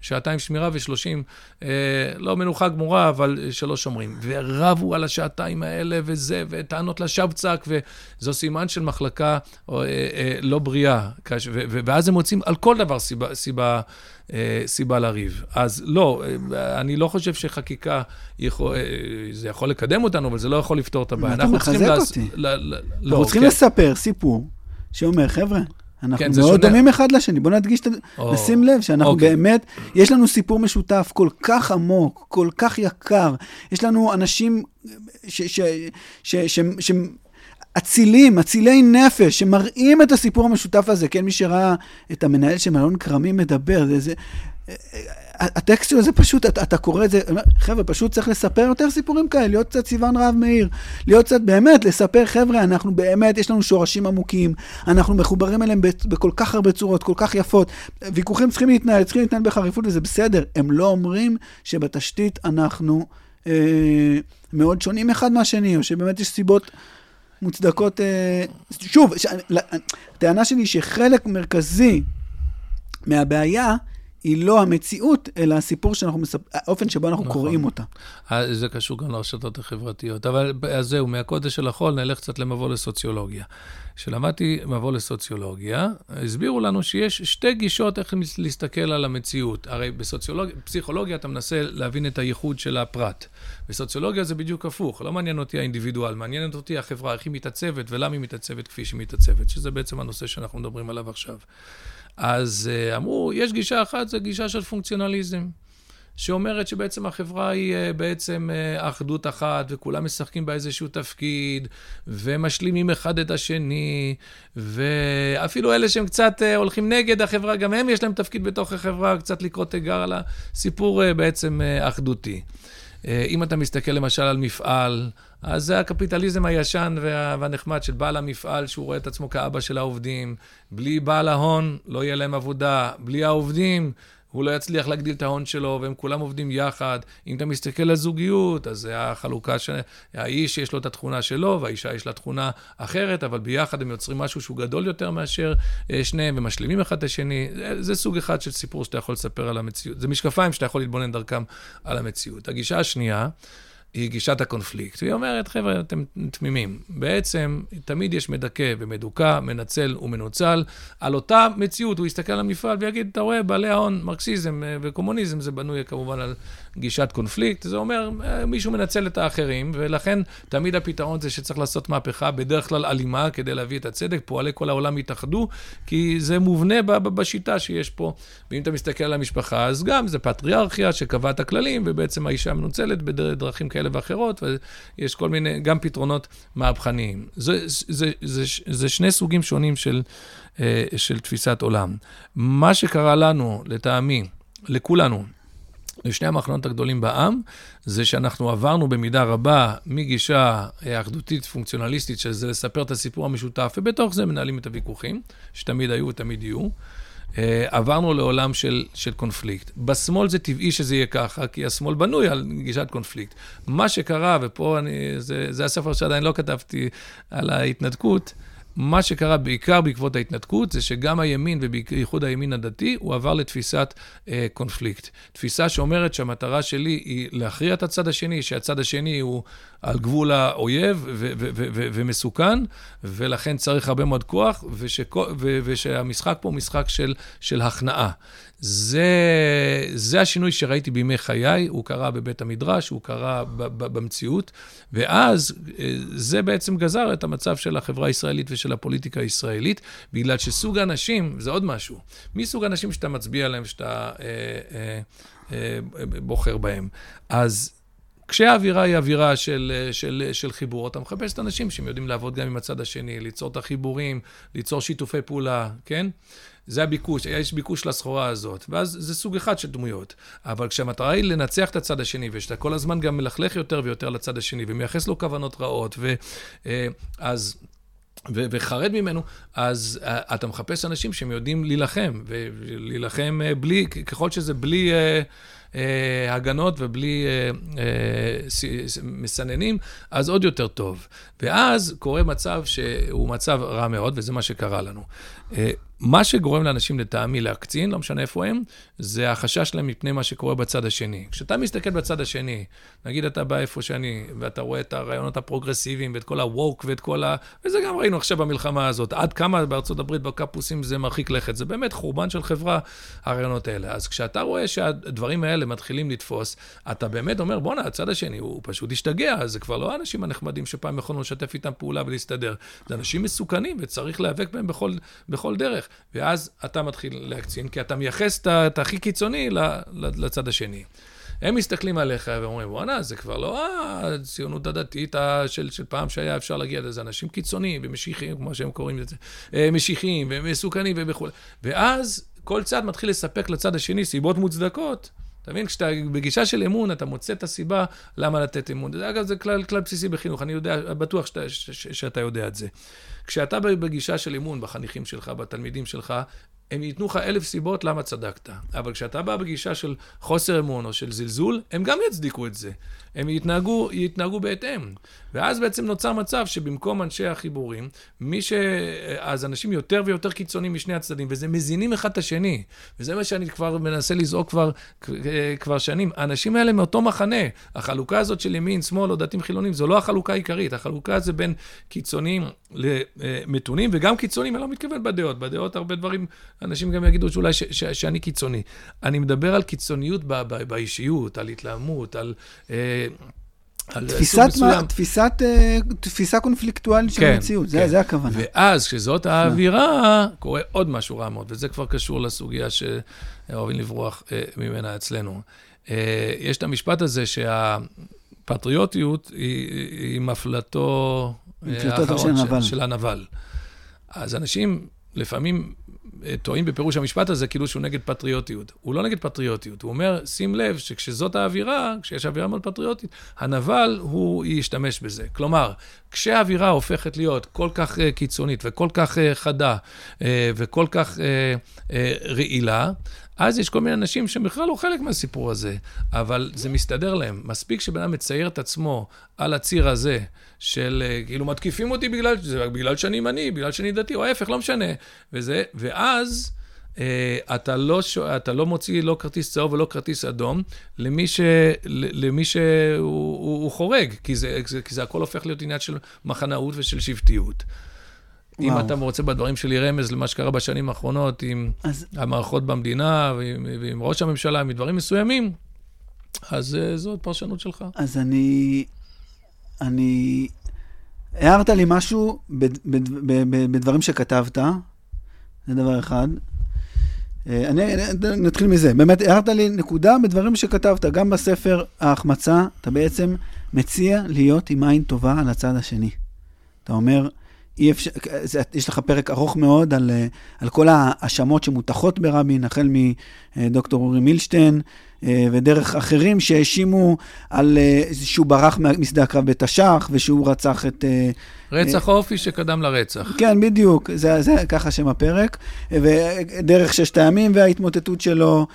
שעתיים שמירה ו-30, אה, לא מנוחה גמורה, אבל שלוש שומרים. ורבו על השעתיים האלה וזה, וטענות לשבצק, וזו סימן של מחלקה אה, אה, לא בריאה. ואז הם מוצאים על כל דבר סיבה, סיבה, אה, סיבה לריב. אז לא, אני לא חושב שחקיקה, יכול, זה יכול לקדם אותנו, אבל זה לא יכול לפתור את הבעיה. אתה מחזק אותי. ל, ל, לא, אנחנו צריכים כן. לספר סיפור שאומר, חבר'ה, אנחנו כן, מאוד דומים אחד לשני. בואו נדגיש, או, נשים לב שאנחנו אוקיי. באמת, יש לנו סיפור משותף כל כך עמוק, כל כך יקר. יש לנו אנשים ש... ש, ש, ש, ש אצילים, אצילי נפש, שמראים את הסיפור המשותף הזה. כן, מי שראה את המנהל של מלון כרמים מדבר, זה, זה, הטקסט הזה פשוט, אתה, אתה קורא את זה, חבר'ה, פשוט צריך לספר יותר סיפורים כאלה, להיות קצת סיוון רהב מאיר, להיות קצת, באמת, לספר, חבר'ה, אנחנו באמת, יש לנו שורשים עמוקים, אנחנו מחוברים אליהם בכל כך הרבה צורות, כל כך יפות. ויכוחים צריכים להתנהל, צריכים להתנהל בחריפות וזה בסדר. הם לא אומרים שבתשתית אנחנו אה, מאוד שונים אחד מהשני, או שבאמת יש סיבות... מוצדקות, אה, שוב, הטענה שלי שחלק מרכזי מהבעיה היא לא המציאות, אלא הסיפור שאנחנו מספ... האופן שבו אנחנו נכון. קוראים אותה. אה, זה קשור גם לרשתות החברתיות. אבל אז זהו, מהקודש של החול נלך קצת למבוא לסוציולוגיה. כשלמדתי מבוא לסוציולוגיה, הסבירו לנו שיש שתי גישות איך להסתכל על המציאות. הרי בפסיכולוגיה אתה מנסה להבין את הייחוד של הפרט. בסוציולוגיה זה בדיוק הפוך, לא מעניין אותי האינדיבידואל, מעניינת אותי החברה, איך היא מתעצבת ולמה היא מתעצבת כפי שהיא מתעצבת, שזה בעצם הנושא שאנחנו מדברים עליו עכשיו. אז uh, אמרו, יש גישה אחת, זו גישה של פונקציונליזם, שאומרת שבעצם החברה היא uh, בעצם uh, אחדות אחת, וכולם משחקים בה איזשהו תפקיד, ומשלימים אחד את השני, ואפילו אלה שהם קצת הולכים נגד החברה, גם הם יש להם תפקיד בתוך החברה, קצת לקרוא תיגר על הסיפור בעצם אחדותי. אה, אם אתה מסתכל למשל על מפעל, אז זה הקפיטליזם הישן והנחמד של בעל המפעל, שהוא רואה את עצמו כאבא של העובדים. בלי בעל ההון, לא יהיה להם עבודה. בלי העובדים, הוא לא יצליח להגדיל את ההון שלו, והם כולם עובדים יחד. אם אתה מסתכל על זוגיות, אז זה החלוקה של האיש יש לו את התכונה שלו, והאישה יש לה תכונה אחרת, אבל ביחד הם יוצרים משהו שהוא גדול יותר מאשר אה, שניהם, ומשלימים אחד את השני. זה, זה סוג אחד של סיפור שאתה יכול לספר על המציאות. זה משקפיים שאתה יכול להתבונן דרכם על המציאות. הגישה השנייה, היא גישת הקונפליקט. היא אומרת, חבר'ה, אתם תמימים. בעצם, תמיד יש מדכא ומדוכא, מנצל ומנוצל. על אותה מציאות, הוא יסתכל על המפעל ויגיד, אתה רואה, בעלי ההון, מרקסיזם אה, וקומוניזם, זה בנוי כמובן על גישת קונפליקט. זה אומר, אה, מישהו מנצל את האחרים, ולכן תמיד הפתרון זה שצריך לעשות מהפכה, בדרך כלל אלימה, כדי להביא את הצדק. פועלי כל העולם יתאחדו, כי זה מובנה בשיטה שיש פה. ואם אתה מסתכל על המשפחה, אז גם זה פטריארכיה שקבעה את הכללים, ובעצם האישה מנוצלת בדרכים כאלה ואחרות, ויש כל מיני, גם פתרונות מהפכניים. זה, זה, זה, זה, שני סוגים שונים של, אה, של תפיסת עולם. מה שקרה לנו, לטעמי, לכולנו, לשני המחנות הגדולים בעם, זה שאנחנו עברנו במידה רבה מגישה אה, אחדותית פונקציונליסטית, שזה לספר את הסיפור המשותף, ובתוך זה מנהלים את הוויכוחים, שתמיד היו ותמיד יהיו. אה, עברנו לעולם של, של קונפליקט. בשמאל זה טבעי שזה יהיה ככה, כי השמאל בנוי על גישת קונפליקט. מה שקרה, ופה אני, זה, זה הספר שעדיין לא כתבתי על ההתנתקות, מה שקרה בעיקר בעקבות ההתנתקות, זה שגם הימין, ובייחוד הימין הדתי, הוא עבר לתפיסת אה, קונפליקט. תפיסה שאומרת שהמטרה שלי היא להכריע את הצד השני, שהצד השני הוא על גבול האויב ומסוכן, ולכן צריך הרבה מאוד כוח, ושהמשחק פה הוא משחק של, של הכנעה. זה, זה השינוי שראיתי בימי חיי, הוא קרה בבית המדרש, הוא קרה במציאות, ואז אה, זה בעצם גזר את המצב של החברה הישראלית ושל הפוליטיקה הישראלית, בגלל שסוג האנשים, זה עוד משהו, מי סוג האנשים שאתה מצביע עליהם, שאתה אה, אה, אה, בוחר בהם. אז כשהאווירה היא אווירה של, של, של חיבור, אתה מחפש את האנשים שהם יודעים לעבוד גם עם הצד השני, ליצור את החיבורים, ליצור שיתופי פעולה, כן? זה הביקוש, יש ביקוש לסחורה הזאת, ואז זה סוג אחד של דמויות. אבל כשהמטרה היא לנצח את הצד השני, ושאתה כל הזמן גם מלכלך יותר ויותר לצד השני, ומייחס לו כוונות רעות, ואז... ו- וחרד ממנו, אז uh, אתה מחפש אנשים שהם יודעים להילחם, ולהילחם uh, בלי, ככל שזה בלי... Uh, אה, הגנות ובלי אה, אה, מסננים, אז עוד יותר טוב. ואז קורה מצב שהוא מצב רע מאוד, וזה מה שקרה לנו. אה, מה שגורם לאנשים לטעמי להקצין, לא משנה איפה הם, זה החשש שלהם מפני מה שקורה בצד השני. כשאתה מסתכל בצד השני, נגיד אתה בא איפה שאני, ואתה רואה את הרעיונות הפרוגרסיביים, ואת כל ה-woke ואת כל ה... וזה גם ראינו עכשיו במלחמה הזאת, עד כמה בארצות הברית בקמפוסים זה מרחיק לכת. זה באמת חורבן של חברה, הרעיונות האלה. אז כשאתה רואה שהדברים האלה מתחילים לתפוס, אתה באמת אומר, בואנה, הצד השני, הוא פשוט השתגע, זה כבר לא האנשים הנחמדים שפעם יכולנו לשתף איתם פעולה ולהסתדר. זה אנשים מסוכנים, וצריך להיאבק בהם בכל, בכל דרך. ואז אתה מתחיל להקצין, כי אתה מייחס את הכי קיצוני לצד השני. הם מסתכלים עליך ואומרים, בואנה, זה כבר לא הציונות הדתית של, של פעם שהיה אפשר להגיע לזה, אנשים קיצוניים ומשיחיים, כמו שהם קוראים לזה, אה, משיחיים ומסוכנים וכו'. ואז כל צד מתחיל לספק לצד השני סיבות מוצדקות. אתה מבין? כשאתה בגישה של אמון, אתה מוצא את הסיבה למה לתת אמון. אגב, זה כלל, כלל בסיסי בחינוך, אני יודע, בטוח שאתה, ש, ש, שאתה יודע את זה. כשאתה בגישה של אמון בחניכים שלך, בתלמידים שלך, הם ייתנו לך אלף סיבות למה צדקת. אבל כשאתה בא בגישה של חוסר אמון או של זלזול, הם גם יצדיקו את זה. הם יתנהגו, יתנהגו בהתאם. ואז בעצם נוצר מצב שבמקום אנשי החיבורים, מי ש... אז אנשים יותר ויותר קיצוניים משני הצדדים, וזה מזינים אחד את השני. וזה מה שאני כבר מנסה לזעוק כבר, כבר שנים. האנשים האלה מאותו מחנה. החלוקה הזאת של ימין, שמאל או דתיים חילונים, זו לא החלוקה העיקרית. החלוקה זה בין קיצוניים למתונים, וגם קיצוניים, אני לא מתכוון בדעות. בדעות הרבה דברים, אנשים גם יגידו שאולי ש, ש, שאני קיצוני. אני מדבר על קיצוניות באישיות, על התלהמות, על... אה, תפיסת, מה, תפיסת, uh, תפיסה קונפליקטואלית של כן, המציאות, כן. זה, זה הכוונה. ואז, כשזאת האווירה, קורה עוד משהו רע מאוד, וזה כבר קשור לסוגיה שאוהבים לברוח uh, ממנה אצלנו. Uh, יש את המשפט הזה שהפטריוטיות היא, היא מפלטו האחרון של, של הנבל. אז אנשים לפעמים טועים בפירוש המשפט הזה כאילו שהוא נגד פטריוטיות. הוא לא נגד פטריוטיות, הוא אומר, שים לב שכשזאת האווירה, כשיש אווירה מאוד פטריוטית, הנבל הוא ישתמש בזה. כלומר, כשהאווירה הופכת להיות כל כך uh, קיצונית וכל כך uh, חדה uh, וכל כך רעילה, אז יש כל מיני אנשים שהם בכלל לא חלק מהסיפור הזה, אבל זה מסתדר להם. מספיק שבן אדם מצייר את עצמו על הציר הזה, של כאילו מתקיפים אותי בגלל, בגלל שאני ימני, בגלל שאני דתי, או ההפך, לא משנה. וזה, ואז... Uh, אתה, לא, אתה לא מוציא לא כרטיס צהוב ולא כרטיס אדום למי, ש, למי שהוא הוא, הוא חורג, כי זה, כי זה הכל הופך להיות עניין של מחנאות ושל שבטיות. וואו. אם אתה רוצה בדברים שלי רמז למה שקרה בשנים האחרונות עם אז... המערכות במדינה ועם, ועם ראש הממשלה, עם דברים מסוימים, אז uh, זו פרשנות שלך. אז אני... אני... הערת לי משהו בדברים שכתבת, זה דבר אחד. אה, אני, נתחיל מזה. באמת, הערת לי נקודה בדברים שכתבת, גם בספר ההחמצה, אתה בעצם מציע להיות עם עין טובה על הצד השני. אתה אומר, אי אפשר, יש לך פרק ארוך מאוד על, אה, על כל ההאשמות שמוטחות ברבין, החל מדוקטור אורי מילשטיין, אה, ודרך אחרים שהאשימו על אה, שהוא ברח משדה הקרב בתש"ח, ושהוא רצח את... רצח אופי שקדם לרצח. כן, בדיוק, זה, זה ככה שם הפרק. ודרך ששת הימים וההתמוטטות שלו,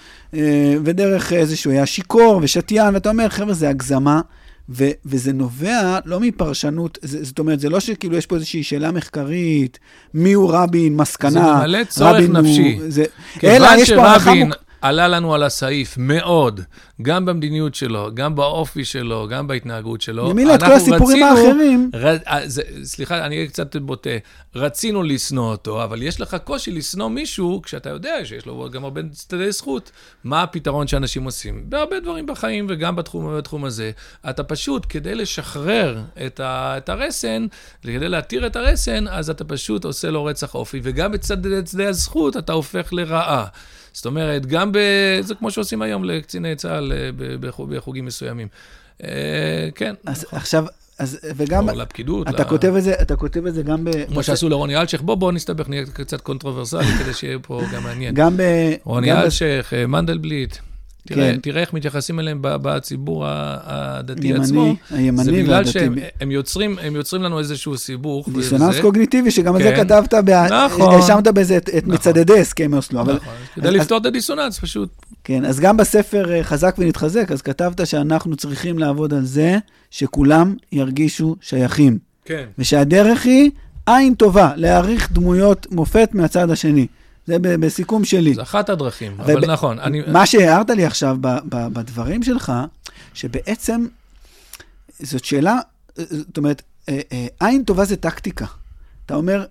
ודרך איזה שהוא היה שיכור ושתיין, ואתה אומר, חבר'ה, זה הגזמה. ו- וזה נובע לא מפרשנות, זה, זאת אומרת, זה לא שכאילו יש פה איזושהי שאלה מחקרית, מי הוא רבין, מסקנה, זה ממלא צורך נפשי. הוא, זה, אלא יש פה הערכה מוק... עלה לנו על הסעיף מאוד, גם במדיניות שלו, גם באופי שלו, גם בהתנהגות שלו. במילה, את כל הסיפורים רצינו, האחרים. ר, אה, זה, סליחה, אני אהיה קצת בוטה. רצינו לשנוא אותו, אבל יש לך קושי לשנוא מישהו כשאתה יודע שיש לו גם הרבה צדדי זכות. מה הפתרון שאנשים עושים? בהרבה דברים בחיים וגם בתחום, בתחום הזה. אתה פשוט, כדי לשחרר את, ה, את הרסן, כדי להתיר את הרסן, אז אתה פשוט עושה לו רצח אופי, וגם בצדדי הזכות אתה הופך לרעה. זאת אומרת, גם ב... זה כמו שעושים היום לקציני צה"ל אה, בחוגים מסוימים. כן. אז נכון. עכשיו, אז, וגם, או לפקידות. אתה, ל... כותב את זה, אתה כותב את זה גם ב... כמו שעשו לרוני אלשיך, בוא, בוא נסתבך, נהיה קצת קונטרוברסלי, כדי שיהיה פה גם מעניין. גם ב... רוני אלשיך. מנדלבליט. תראה, כן. תראה איך מתייחסים אליהם בציבור הדתי הימני, עצמו. הימני והדתי. זה בגלל שהם הם יוצרים, הם יוצרים לנו איזשהו סיבוך. דיסוננס וזה... קוגניטיבי, שגם כן. זה כתבת, נכון. האשמת בזה את, את נכון. מצדדי הסכמי אוסלו. נכון, אבל... כדי לפתור את הדיסוננס, פשוט. כן, אז גם בספר אה, חזק ונתחזק, אז כתבת שאנחנו צריכים לעבוד על זה שכולם ירגישו שייכים. כן. ושהדרך היא עין טובה, להעריך דמויות מופת מהצד השני. זה בסיכום שלי. זה אחת הדרכים, אבל נכון. אני... מה שהערת לי עכשיו בדברים שלך, שבעצם זאת שאלה, זאת אומרת, אה, אה, עין טובה זה טקטיקה. אתה אומר,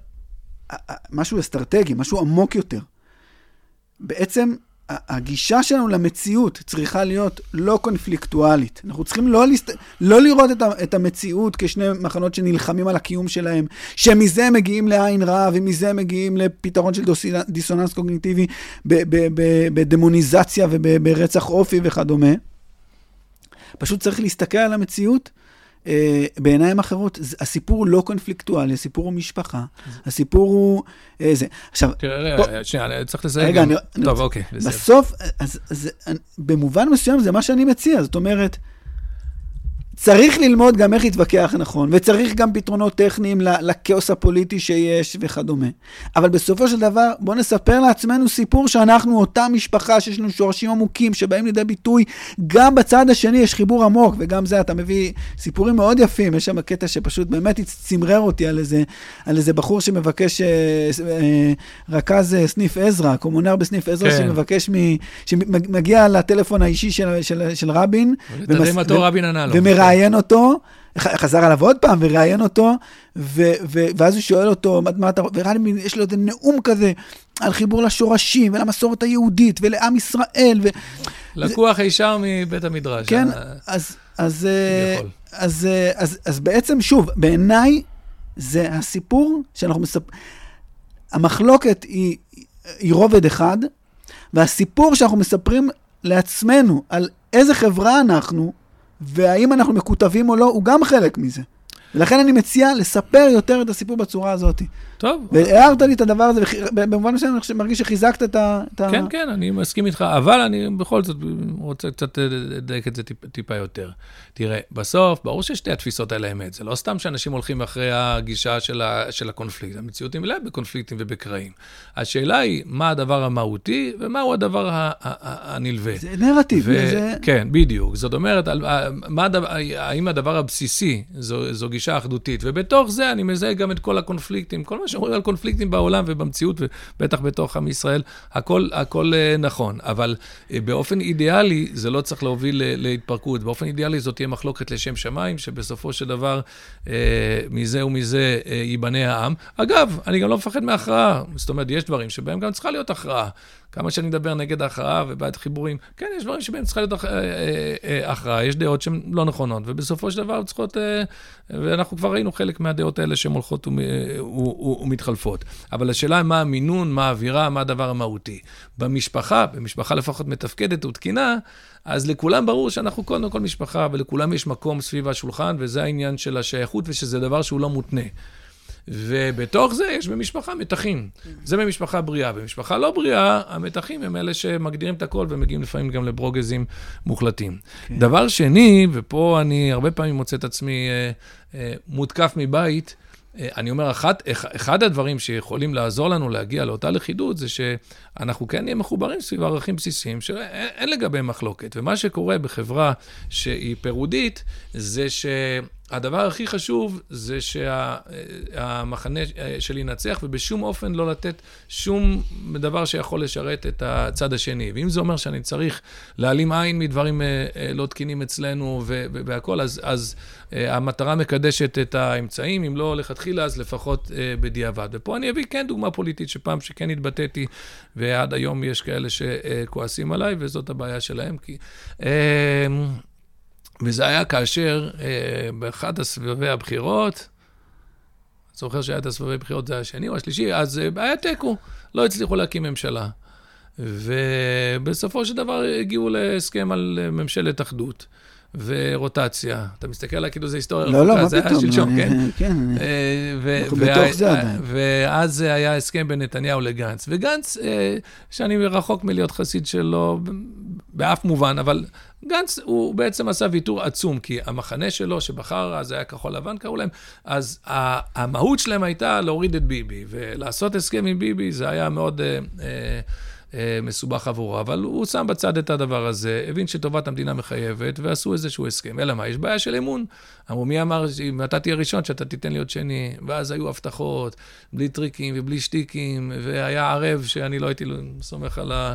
משהו אסטרטגי, משהו עמוק יותר. בעצם הגישה שלנו למציאות צריכה להיות לא קונפליקטואלית. אנחנו צריכים לא, להסת... לא לראות את, ה... את המציאות כשני מחנות שנלחמים על הקיום שלהם, שמזה מגיעים לעין רעה ומזה מגיעים לפתרון של דוס... דיסוננס קוגניטיבי בדמוניזציה וברצח אופי וכדומה. פשוט צריך להסתכל על המציאות אה, בעיניים אחרות, הסיפור הוא לא קונפליקטואלי, הסיפור הוא משפחה, הסיפור הוא אה, זה. עכשיו... תראה, שנייה, אני צריך לסיים. רגע, אני... טוב, אוקיי, בסדר. בסוף, אז, אז, במובן מסוים זה מה שאני מציע, זאת אומרת, צריך ללמוד גם איך להתווכח נכון, וצריך גם פתרונות טכניים לכאוס הפוליטי שיש וכדומה. אבל בסופו של דבר, בואו נספר לעצמנו סיפור שאנחנו אותה משפחה שיש לנו שורשים עמוקים, שבאים לידי ביטוי, גם בצד השני יש חיבור עמוק, וגם זה, אתה מביא סיפורים מאוד יפים, יש שם קטע שפשוט באמת צמרר אותי על איזה, על איזה בחור שמבקש, אה, אה, רכז אה, סניף עזרא, קומונר בסניף עזרא, כן. שמבקש, מ, שמגיע לטלפון האישי של, של, של רבין, ומס, ו, רבין ענה לו. מראיין אותו, חזר עליו עוד פעם וראיין אותו, ו, ו, ואז הוא שואל אותו, מה, מה אתה, וראה יש לו איזה נאום כזה על חיבור לשורשים ולמסורת היהודית ולעם ישראל. ו... לקוח הישר מבית המדרש. כן, ה... אז, אז, אה, אז, אה, אז, אז, אז בעצם, שוב, בעיניי זה הסיפור שאנחנו מספרים, המחלוקת היא, היא רובד אחד, והסיפור שאנחנו מספרים לעצמנו על איזה חברה אנחנו, והאם אנחנו מקוטבים או לא, הוא גם חלק מזה. ולכן אני מציע לספר יותר את הסיפור בצורה הזאת. טוב. והערת לי את הדבר הזה, במובן מסוים אני מרגיש שחיזקת את ה... כן, כן, אני מסכים איתך, אבל אני בכל זאת רוצה קצת לדייק את זה טיפ, טיפה יותר. תראה, בסוף, ברור ששתי התפיסות האלה אמת. זה לא סתם שאנשים הולכים אחרי הגישה של, ה, של הקונפליקט. המציאות היא מלאה בקונפליקטים ובקרעים. השאלה היא, מה הדבר המהותי ומהו הדבר הנלווה. זה נרטיב. ו- זה... כן, בדיוק. זאת אומרת, מה הדבר, האם הדבר הבסיסי זו, זו גישה אחדותית, ובתוך זה אני מזהה גם את כל הקונפליקטים, כל מה שאומרים על קונפליקטים בעולם ובמציאות, ובטח בתוך עם ישראל, הכל, הכל אה, נכון. אבל אה, באופן אידיאלי, זה לא צריך להוביל להתפרקות. באופן אידיאלי זאת תהיה מחלוקת לשם שמיים, שבסופו של דבר, אה, מזה ומזה ייבנה העם. אגב, אני גם לא מפחד מהכרעה. זאת אומרת, יש דברים שבהם גם צריכה להיות הכרעה. כמה שאני מדבר נגד ההכרעה ובעד חיבורים, כן, יש דברים שבהם צריכה להיות אה, אה, אה, הכרעה, יש דעות שהן לא נכונות, ובסופו של דבר צריכות, ואנחנו כבר ראינו חלק מהדעות האלה שהן הולכות ומתחלפות. אבל השאלה היא מה המינון, מה האווירה, מה הדבר המהותי. במשפחה, במשפחה לפחות מתפקדת ותקינה, אז לכולם ברור שאנחנו קודם כל משפחה, ולכולם יש מקום סביב השולחן, וזה העניין של השייכות, ושזה דבר שהוא לא מותנה. ובתוך זה יש במשפחה מתחים. זה במשפחה בריאה. במשפחה לא בריאה, המתחים הם אלה שמגדירים את הכל ומגיעים לפעמים גם לברוגזים מוחלטים. כן. דבר שני, ופה אני הרבה פעמים מוצא את עצמי אה, אה, מותקף מבית, אה, אני אומר, אחת, אחד הדברים שיכולים לעזור לנו להגיע לאותה לכידות, זה שאנחנו כן נהיה מחוברים סביב ערכים בסיסיים שאין לגביהם מחלוקת. ומה שקורה בחברה שהיא פירודית, זה ש... הדבר הכי חשוב זה שהמחנה שלי ינצח, ובשום אופן לא לתת שום דבר שיכול לשרת את הצד השני. ואם זה אומר שאני צריך להעלים עין מדברים אה, אה, לא תקינים אצלנו והכול, אז, אז אה, המטרה מקדשת את האמצעים, אם לא לכתחילה, אז לפחות בדיעבד. ופה אני אביא כן דוגמה פוליטית, שפעם שכן התבטאתי, ועד היום יש כאלה שכועסים עליי, וזאת הבעיה שלהם. כי... וזה היה כאשר אה, באחד הסבבי הבחירות, זוכר שהיה את הסבבי בחירות, זה השני או השלישי, אז אה, היה תיקו, לא הצליחו להקים ממשלה. ובסופו של דבר הגיעו להסכם על אה, ממשלת אחדות. ורוטציה. אתה מסתכל עליי כאילו זה היסטוריה לא, לא, רחוקה, מה זה היה פתאום, שלשום, כן? [laughs] כן, אה, אנחנו בתוך זה עדיין. ואז היה הסכם בין נתניהו לגנץ. וגנץ, אה, שאני רחוק מלהיות חסיד שלו באף מובן, אבל גנץ, הוא בעצם עשה ויתור עצום, כי המחנה שלו, שבחר, אז היה כחול לבן קראו להם, אז המהות שלהם הייתה להוריד את ביבי, ולעשות הסכם עם ביבי זה היה מאוד... אה, אה, מסובך עבורו, אבל הוא שם בצד את הדבר הזה, הבין שטובת המדינה מחייבת, ועשו איזשהו הסכם. אלא מה, יש בעיה של אמון. אמרו, מי אמר שאם אתה תהיה ראשון, שאתה תיתן להיות שני? ואז היו הבטחות, בלי טריקים ובלי שטיקים, והיה ערב שאני לא הייתי סומך על ה...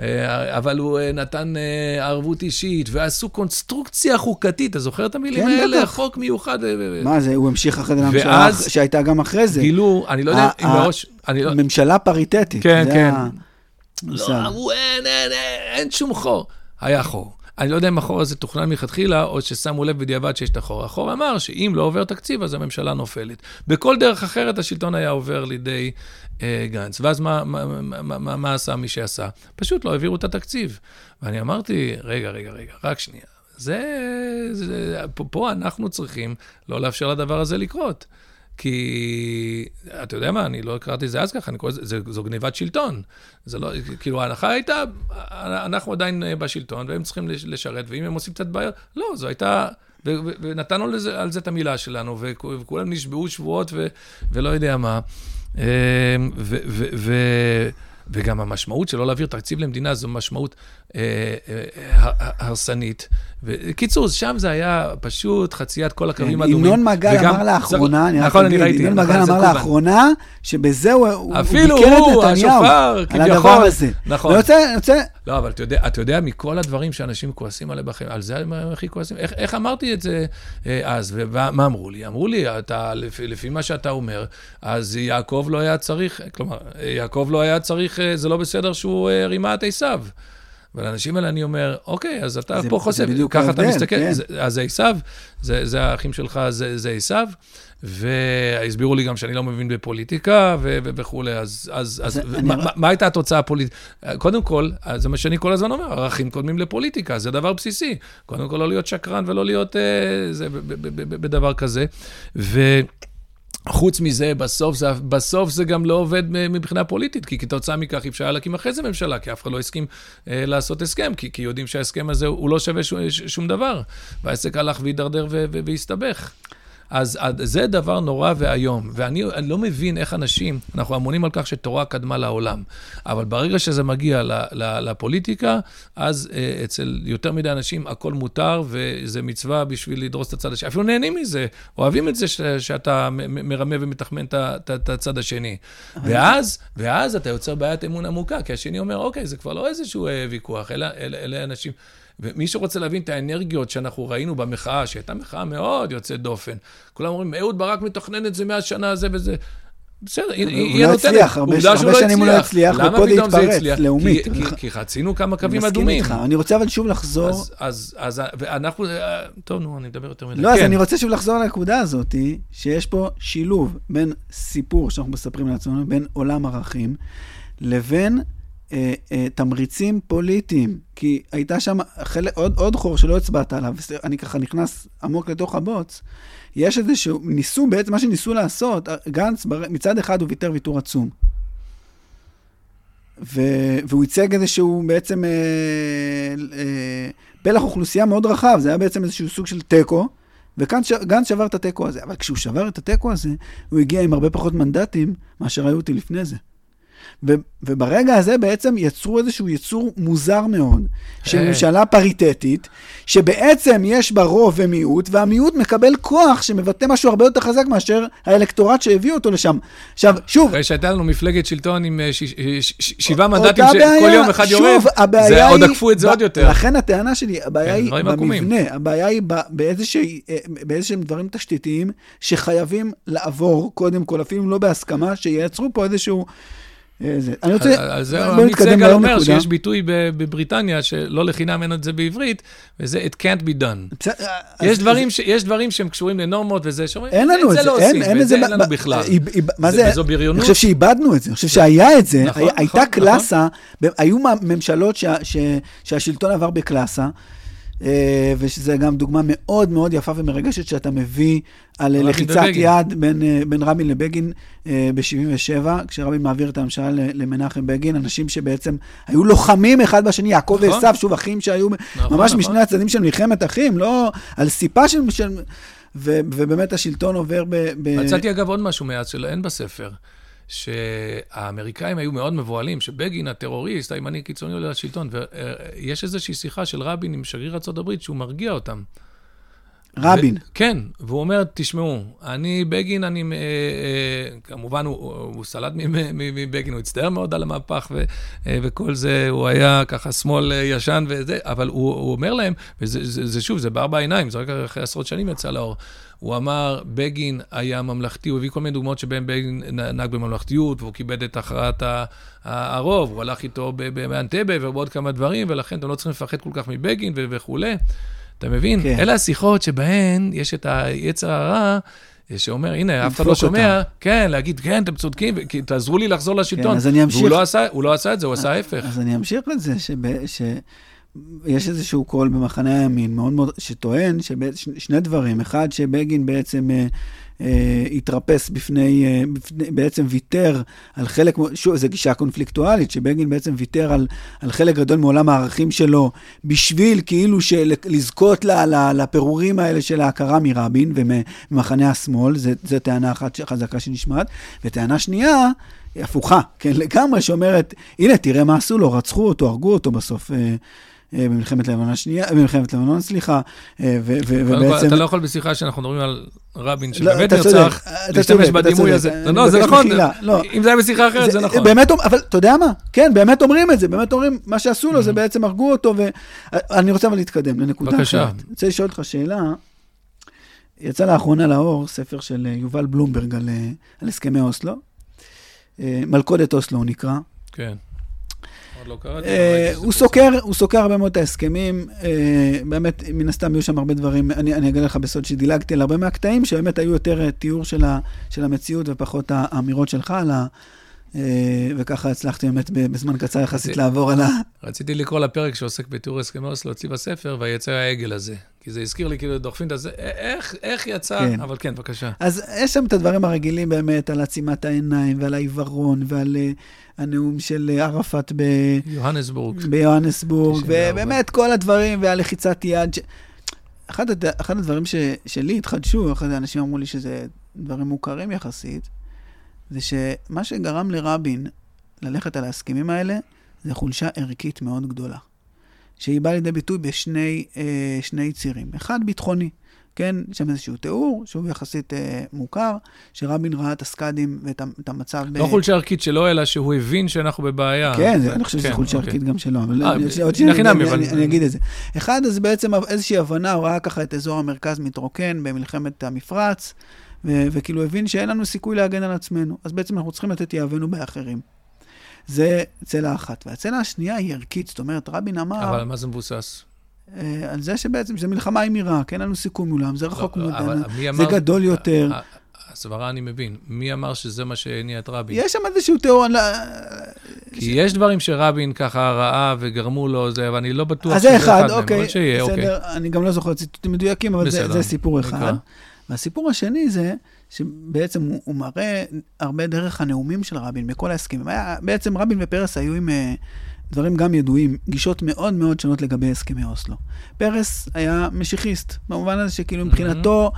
אה, אבל הוא אה, נתן אה, ערבות אישית, ועשו קונסטרוקציה חוקתית, אתה זוכר את המילים כן, האלה? בטח. חוק מיוחד. מה זה, הוא המשיך אחרי לממשלה שהייתה גם אחרי זה. גילו, אני לא יודע אם בראש... לא... ממשלה פריטטית. כן, כן. לא, אמרו, אין, אין, אין, שום חור. היה חור. אני לא יודע אם החור הזה תוכנן מלכתחילה, או ששמו לב בדיעבד שיש את החור. החור אמר שאם לא עובר תקציב, אז הממשלה נופלת. בכל דרך אחרת השלטון היה עובר לידי אה, גנץ. ואז מה, מה, מה, מה, מה עשה מי שעשה? פשוט לא העבירו את התקציב. ואני אמרתי, רגע, רגע, רגע, רק שנייה. זה, זה פה, פה אנחנו צריכים לא לאפשר לדבר הזה לקרות. כי, אתה יודע מה, אני לא קראתי את זה אז ככה, אני קורא לזה, זה- זו גניבת שלטון. זה לא, כאילו, ההנחה הייתה, אנחנו עדיין אה, בשלטון, והם צריכים לש- לשרת, ואם הם עושים קצת בעיות, לא, זו הייתה, ו- ו- ונתנו לזה, על זה את המילה שלנו, וכ- וכולם נשבעו שבועות ו- ולא יודע מה. אה, ו- ו- ו- וגם המשמעות של לא להעביר תקציב למדינה זו משמעות הרסנית. בקיצור, שם זה היה פשוט חציית כל הקווים האדומים. ינון מגל אמר לאחרונה, אני רק נכון, אגיד. ינון נכון, מגל אמר. לאחרונה, שבזה הוא הוא אפילו ביקר את הוא, נתניהו. השופר, על. הדבר הזה. נכון. אני רוצה, אני רוצה, לא, אבל אתה יודע, מכל הדברים שאנשים כועסים עליהם בחיים, על זה הם הכי כועסים. איך, אמרתי את זה אה, אז, ומה אמרו לי? אמרו לי, לפי, מה שאתה אומר, אז יעקב לא היה צריך, כלומר, יעקב לא היה צריך, אה, זה לא בסדר שהוא אה, רימה את עשיו. ולאנשים האלה אני אומר, אוקיי, אז אתה זה- פה חושף, ככה אתה ההבדל, מסתכל, כן. זה, אז זה עשיו, זה, זה האחים שלך, זה, עשיו, והסבירו לי גם שאני לא מבין בפוליטיקה ו- ו- וכולי, אז, אז, אז ו- אני מה, מה- מה הייתה התוצאה הפוליטית? קודם כל, זה מה שאני כל הזמן אומר, ערכים קודמים לפוליטיקה, זה דבר בסיסי. קודם כל, לא להיות שקרן ולא להיות אה, זה, ב- ב- ב- ב- בדבר כזה. ו... חוץ מזה, בסוף זה, בסוף זה גם לא עובד מבחינה פוליטית, כי כתוצאה מכך אי אפשר להקים אחרי זה ממשלה, כי אף אחד לא הסכים אה, לעשות הסכם, כי, כי יודעים שההסכם הזה הוא לא שווה שום, שום דבר. והעסק הלך והידרדר והסתבך. אז, אז זה דבר נורא ואיום, ואני אני לא מבין איך אנשים, אנחנו אמונים על כך שתורה קדמה לעולם, אבל ברגע שזה מגיע ל, ל, לפוליטיקה, אז אה, אצל יותר מדי אנשים הכל מותר, וזה מצווה בשביל לדרוס את הצד השני. אפילו נהנים מזה, אוהבים את זה ש, שאתה מרמה ומתחמן את הצד השני. ואז, ואז אתה יוצר בעיית אמון עמוקה, כי השני אומר, אוקיי, זה כבר לא איזשהו אה, ויכוח, אלא אלה אנשים... ומי שרוצה להבין את האנרגיות שאנחנו ראינו במחאה, שהייתה מחאה מאוד יוצאת דופן, כולם אומרים, אהוד ברק מתכנן את זה מהשנה הזה וזה. בסדר, היא הוא היא לא נותנת. הצליח, הרבה- שהוא הרבה שנים הוא לא הצליח, ופה זה התפרץ? לאומית. כי- חצינו כמה קווים מסכים אדומים. איתך. אני רוצה אבל שוב לחזור, אז, ואנחנו, אה, טוב, נו, אני אדבר יותר מדי. לא, אז כן. אני רוצה שוב לחזור לנקודה הזאת, שיש פה שילוב בין סיפור שאנחנו מספרים לעצמנו, בין עולם ערכים, לבין אה, אה, תמריצים פוליטיים. כי הייתה שם חלק, עוד, עוד חור שלא הצבעת עליו, אני ככה נכנס עמוק לתוך הבוץ. יש איזשהו, ניסו בעצם, מה שניסו לעשות, גנץ בר- מצד אחד הוא ויתר ויתור עצום. ו, והוא ייצג איזשהו בעצם אה, אה, פלח אוכלוסייה מאוד רחב, זה היה בעצם איזשהו סוג של תיקו, וגנץ גנץ שבר את התיקו הזה. אבל כשהוא שבר את התיקו הזה, הוא הגיע עם הרבה פחות מנדטים מאשר היו אותי לפני זה. ו, וברגע הזה בעצם יצרו איזשהו יצור מוזר מאוד, של אה. ממשלה פריטטית, שבעצם יש בה רוב ומיעוט, והמיעוט מקבל כוח שמבטא משהו הרבה יותר חזק מאשר האלקטורט שהביא אותו לשם. עכשיו, שוב, אחרי שהייתה לנו מפלגת שלטון עם ש- ש- ש- שבעה מנדטים שכל יום אחד שוב, יורד, הבעיה זה עוד היא- עקפו את זה ב- עוד יותר. לכן הטענה שלי, הבעיה כן, היא עקומים. במבנה, הבעיה היא ב- אה, באיזשהם דברים תשתיתיים שחייבים לעבור, קודם כל, אפילו לא בהסכמה, שייצרו פה איזשהו... אה, זה. אני רוצה... על- זה עמית נתקדם סגל אומר נקודה. שיש ביטוי בבריטניה, שלא לחינם אין את זה בעברית, וזה It can't be done. בסדר, אז- יש דברים, ש, יש דברים שהם קשורים לנורמות וזה, שאומרים, אין לנו את זה, לא אין, עושים, אין ואת את זה, זה אין לנו בכלל. מה זה- זה, וזו בריונות. אני חושב שאיבדנו את זה, אני חושב שהיה את זה, נכון, היה- הייתה נכון, קלאסה, ב- היו ממשלות שה- ש- שהשלטון עבר בקלאסה, אה, ושזה גם דוגמה מאוד מאוד יפה ומרגשת שאתה מביא על לחיצת. יד בין, אה, בין רבין לבגין ב-77, כשרבין מעביר את הממשלה למנחם בגין, אנשים שבעצם היו לוחמים אחד בשני, יעקב נכון. ועשו, שוב אחים שהיו נכון, ממש נכון. משני הצדדים של מלחמת אחים, לא על סיפה של... של ו, ובאמת השלטון עובר ב... ב... מצאתי אגב עוד משהו מאז שלא אין בספר, שהאמריקאים היו מאוד מבוהלים, שבגין הטרוריסט, הימני קיצוני עולה לשלטון, ויש איזושהי שיחה של רבין עם שגריר ארה"ב שהוא מרגיע אותם. רבין. ו- כן, והוא אומר, תשמעו, אני בגין, אני, אה, אה, כמובן, הוא, הוא סלד מבגין, הוא הצטער מאוד על המהפך ו, אה, וכל זה, הוא היה ככה שמאל אה, ישן וזה, אבל הוא, הוא אומר להם, וזה זה, זה, שוב, זה בארבע עיניים, זה רק אחרי עשרות שנים יצא לאור. הוא אמר, בגין היה ממלכתי, הוא הביא כל מיני דוגמאות שבהן בגין נהג בממלכתיות, והוא כיבד את הכרעת הרוב, הוא הלך איתו באנטבה ובעוד כמה דברים, ולכן אתם לא צריכים לפחד כל כך מבגין וכולי. אתה מבין? כן. אלה השיחות שבהן יש את היצר הרע, שאומר, הנה, אף אחד לא שומע, כן, להגיד, כן, אתם צודקים, תעזרו לי לחזור לשלטון. כן, אז אני אמשיך. והוא לא עשה, הוא לא עשה את זה, הוא עשה ההפך. אז אני אמשיך את זה, שב, ש... יש איזשהו קול במחנה הימין מאוד מאוד, שטוען שני דברים. אחד, שבגין בעצם אה, אה, התרפס בפני, אה, בפני, בעצם ויתר על חלק, שוב, זו גישה קונפליקטואלית, שבגין בעצם ויתר על, על חלק גדול מעולם הערכים שלו, בשביל כאילו של, לזכות ל, ל, לפירורים האלה של ההכרה מרבין וממחנה השמאל, זו טענה אחת חזקה שנשמעת. וטענה שנייה, הפוכה, כן, לגמרי, שאומרת, הנה, תראה מה עשו לו, רצחו אותו, הרגו אותו בסוף. אה, אה, במלחמת לבנון השנייה, במלחמת לבנון, סליחה, אה, ו- ו- ובעצם... אתה לא יכול בשיחה שאנחנו מדברים על רבין, לא, שבאמת נרצח, להשתמש בדימוי. הזה. אני לא, זה נכון, לא. אם זה היה בשיחה אחרת, זה נכון. באמת, אבל אתה יודע מה? כן, באמת אומרים את זה, באמת אומרים, מה שעשו לו זה בעצם הרגו אותו, ואני רוצה אבל להתקדם לנקודה בבקשה. אחרת. אני רוצה לשאול אותך שאלה. יצא לאחרונה לאור ספר של אה, יובל בלומברג על, אה, על הסכמי אוסלו. אה, מלכודת אוסלו הוא נקרא. כן. עוד לא קראתי. אה, ראיתי הוא סוקר, הרבה מאוד את ההסכמים, אה, באמת, מן הסתם יהיו שם הרבה דברים, אני, אגלה לך בסוד שדילגתי על הרבה מהקטעים, שבאמת היו יותר אה, תיאור של, המציאות ופחות האמירות שלך על ה... וככה הצלחתי באמת בזמן קצר יחסית לעבור על ה... רציתי לקרוא לפרק שעוסק בתיאור הסכמי אוסלו אצלי בספר, ויצא העגל הזה. כי זה הזכיר לי, כאילו, דוחפים את זה, איך, איך יצא? כן. אבל כן, בבקשה. אז יש שם את הדברים הרגילים באמת, על עצימת העיניים ועל העיוורון ועל אה, הנאום של אה, ערפאת ב... יוהנסבורג. ביוהנסבורג, 94. ובאמת כל הדברים, והלחיצת יד. ש... אחד, הד... אחד הדברים ש... שלי התחדשו, אחד האנשים אמרו לי שזה דברים מוכרים יחסית, זה שמה שגרם לרבין ללכת על ההסכמים האלה, זה חולשה ערכית מאוד גדולה. שהיא באה לידי ביטוי בשני אה, שני צירים. אחד, ביטחוני. כן, שם איזשהו תיאור, שהוא יחסית אה, מוכר, שרבין ראה את הסקאדים ואת את המצב... ב- לא חולשה ערכית שלו, אלא שהוא הבין שאנחנו בבעיה. כן, זה- אני חושב שזה כן, חולשה אוקיי. ערכית גם שלו, אבל אה, ב- שנייה, לחינם, אני- אבל- אני אני אגיד את זה. אחד, אז בעצם איזושהי הבנה, הוא ראה ככה את אזור המרכז מתרוקן במלחמת המפרץ, ו- וכאילו הבין שאין לנו סיכוי להגן על עצמנו, אז בעצם אנחנו צריכים לתת יהבנו באחרים. זה צלע אחת. והצלע השנייה היא ערכית, זאת אומרת, רבין אמר אבל על מה זה מבוסס? אה, על זה שבעצם זה מלחמה עם עיראק, אין לנו סיכוי מולם, זה רחוק לא, מי זה גדול יותר. ה- הסברה אני מבין. מי אמר שזה מה שהניע את רבין? יש שם איזשהו תיאור, לא- כי יש דברים שרבין ככה ראה וגרמו לו, זה, אבל אני לא בטוח אז זה אחד, מהם, אוקיי, אבל שיהיה, אוקיי. בסדר, אני גם לא זוכר ציטוטים מדויקים, אבל זה, בסדר, זה סיפור נקרא. אחד. והסיפור השני זה שבעצם הוא, הוא מראה הרבה דרך הנאומים של רבין בכל ההסכמים. היה, בעצם רבין ופרס היו עם אה, דברים גם ידועים, גישות מאוד מאוד שונות לגבי הסכמי אוסלו. פרס היה משיחיסט, במובן הזה שכאילו מבחינתו...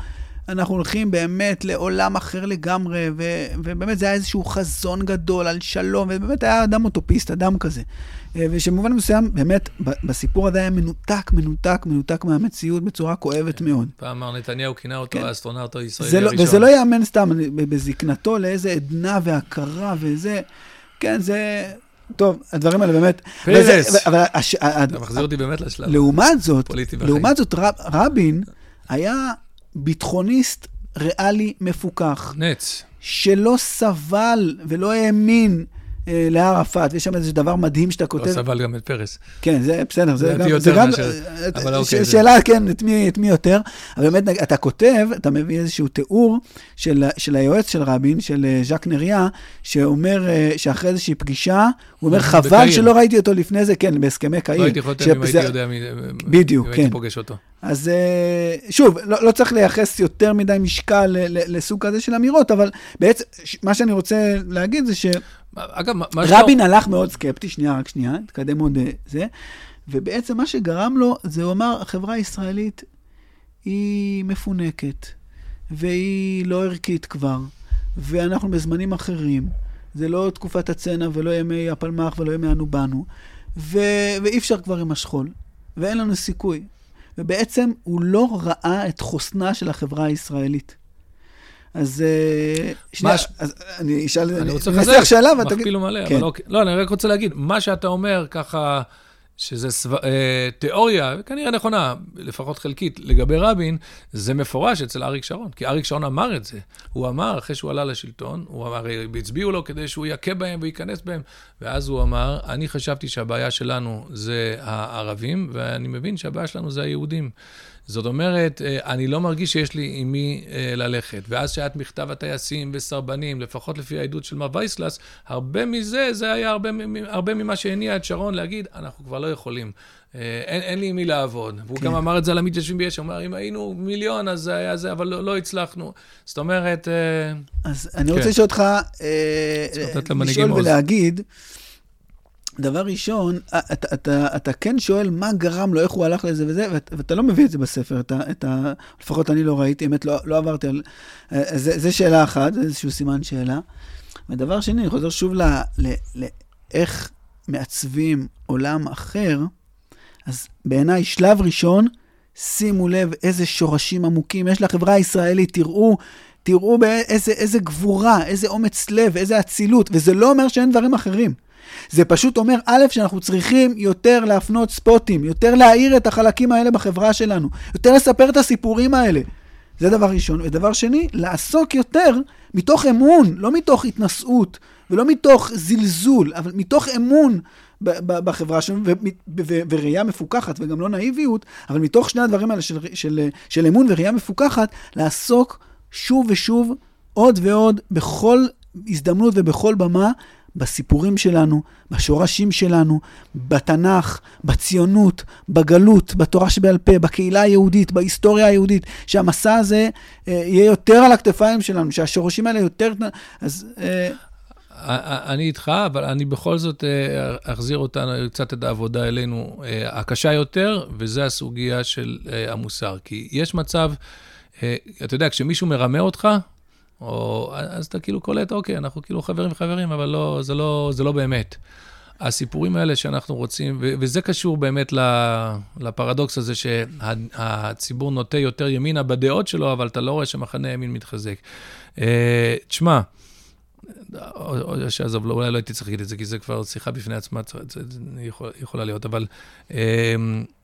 אנחנו הולכים באמת לעולם אחר לגמרי, ו- ובאמת זה היה איזשהו חזון גדול על שלום, ובאמת היה אדם אוטופיסט, אדם כזה. אה, ושבמובן מסוים, באמת, בסיפור הזה היה מנותק, מנותק, מנותק מהמציאות בצורה כואבת מאוד. פעם אמר נתניהו, כינה אותו כן. האסטרונאוט הישראלי לא, הראשון. וזה לא ייאמן סתם, בזקנתו לאיזה עדנה והכרה וזה, כן, זה... טוב, הדברים האלה באמת... פרס. אבל הש- אתה מחזיר אותי באמת לשלב. לעומת זאת. לעומת זאת, רב, רבין היה ביטחוניסט ריאלי מפוכח. נץ. שלא סבל ולא האמין לערפאת, ויש שם איזה דבר מדהים שאתה כותב. לא סבל גם את פרס. כן, זה בסדר, זה גם, יותר זה גם, מאשר- אה, אבל אה, אוקיי, ש- זה- שאלה, כן, את מי, את מי יותר, אבל באמת, אתה כותב, אתה מביא איזשהו תיאור של, של היועץ של רבין, של אה, ז'אק נריה, שאומר אה, שאחרי איזושהי פגישה, הוא אומר, חבל. שלא ראיתי אותו לפני זה, כן, בהסכמי קהיר. לא הייתי חותם אם שזה- הייתי יודע מי... בדיוק, אם כן. הייתי פוגש אותו. אז אה, שוב, לא, לא צריך לייחס יותר מדי משקל לסוג כזה של אמירות, אבל בעצם, ש- מה שאני רוצה להגיד זה שרבין אגב, מה- שאתה... הלך מאוד סקפטי, שנייה, רק שנייה, תקדם עוד אה, זה, ובעצם מה שגרם לו, זה הוא אמר, החברה הישראלית היא מפונקת, והיא לא ערכית כבר, ואנחנו בזמנים אחרים. זה לא תקופת הצנע ולא ימי הפלמ"ח ולא ימי אנו באנו, ו- ואי אפשר כבר עם השכול, ואין לנו סיכוי. ובעצם הוא לא ראה את חוסנה של החברה הישראלית. אז אה, שנייה, ש- אז אני אשאל, אני רוצה לחזק, שאלה ואתה תגיד... מכפיל ומלא, כן. אבל אוקיי. לא, אני רק רוצה להגיד, מה שאתה אומר ככה, שזה סב... אה, תיאוריה, כנראה נכונה, לפחות חלקית, לגבי רבין, זה מפורש אצל אריק שרון, כי אריק שרון אמר את זה. הוא אמר, אחרי שהוא עלה לשלטון, הוא אמר, הצביעו לו כדי שהוא יכה בהם וייכנס בהם, ואז הוא אמר, אני חשבתי שהבעיה שלנו זה הערבים, ואני מבין שהבעיה שלנו זה היהודים. זאת אומרת, אה, אני לא מרגיש שיש לי עם מי אה, ללכת. ואז שהיה את מכתב הטייסים וסרבנים, לפחות לפי העדות של מר וייסלס, הרבה מזה, זה היה הרבה, הרבה ממה שהניע את שרון להגיד, אנחנו כבר לא יכולים. אה, אין, אין לי עם מי לעבוד. והוא כן. גם אמר את זה על המתיישבים ביש, הוא אמר, אם היינו מיליון, אז זה היה זה, אבל לא, לא הצלחנו. זאת אומרת, אז אני רוצה כן. לשאול אותך, לשאול עוז. דבר ראשון, אה, אתה, אתה, אתה כן שואל מה גרם לו, איך הוא הלך לזה וזה, ואת, ואתה לא מביא את זה בספר, אתה, את ה, לפחות אני לא ראיתי, אמת, לא, לא עברתי על... אה, זה, זה שאלה אחת, זה איזשהו סימן שאלה. ודבר שני, אני חוזר שוב לאיך מעצבים עולם אחר, אז בעיניי, שלב ראשון, שימו לב איזה שורשים עמוקים יש לחברה הישראלית, תראו, תראו באיזה איזה גבורה, איזה אומץ לב, איזה אצילות, וזה לא אומר שאין דברים אחרים. זה פשוט אומר, א', שאנחנו צריכים יותר להפנות ספוטים, יותר להאיר את החלקים האלה בחברה שלנו, יותר לספר את הסיפורים האלה. זה דבר ראשון. ודבר שני, לעסוק יותר מתוך אמון, לא מתוך התנשאות ולא מתוך זלזול, אבל מתוך אמון ב- ב- בחברה שלנו, ו- ו- וראייה מפוקחת, וגם לא נאיביות, אבל מתוך שני הדברים האלה של, של, של אמון וראייה מפוקחת, לעסוק שוב ושוב, עוד ועוד, בכל הזדמנות ובכל במה, בסיפורים שלנו, בשורשים שלנו, בתנ"ך, בציונות, בגלות, בתורה שבעל פה, בקהילה היהודית, בהיסטוריה היהודית, שהמסע הזה אה, יהיה יותר על הכתפיים שלנו, שהשורשים האלה יותר... אז... אה, אני איתך, אבל אני בכל זאת אה, אחזיר אותנו קצת את העבודה אלינו, אה, הקשה יותר, וזה הסוגיה של אה, המוסר. כי יש מצב, אתה יודע, כשמישהו מרמה אותך, או, אז אתה כאילו קולט, אוקיי, אנחנו כאילו חברים וחברים, אבל לא, זה, לא, זה לא באמת. הסיפורים האלה שאנחנו רוצים, ו- וזה קשור באמת לפרדוקס הזה שהציבור נוטה יותר ימינה בדעות שלו, אבל אתה לא רואה שמחנה הימין מתחזק. אה, תשמע, שעזוב, לא, אולי לא הייתי צריך להגיד את זה, כי זה כבר שיחה בפני עצמה, זה, זה, זה יכול, יכולה להיות, אבל אמ, ה-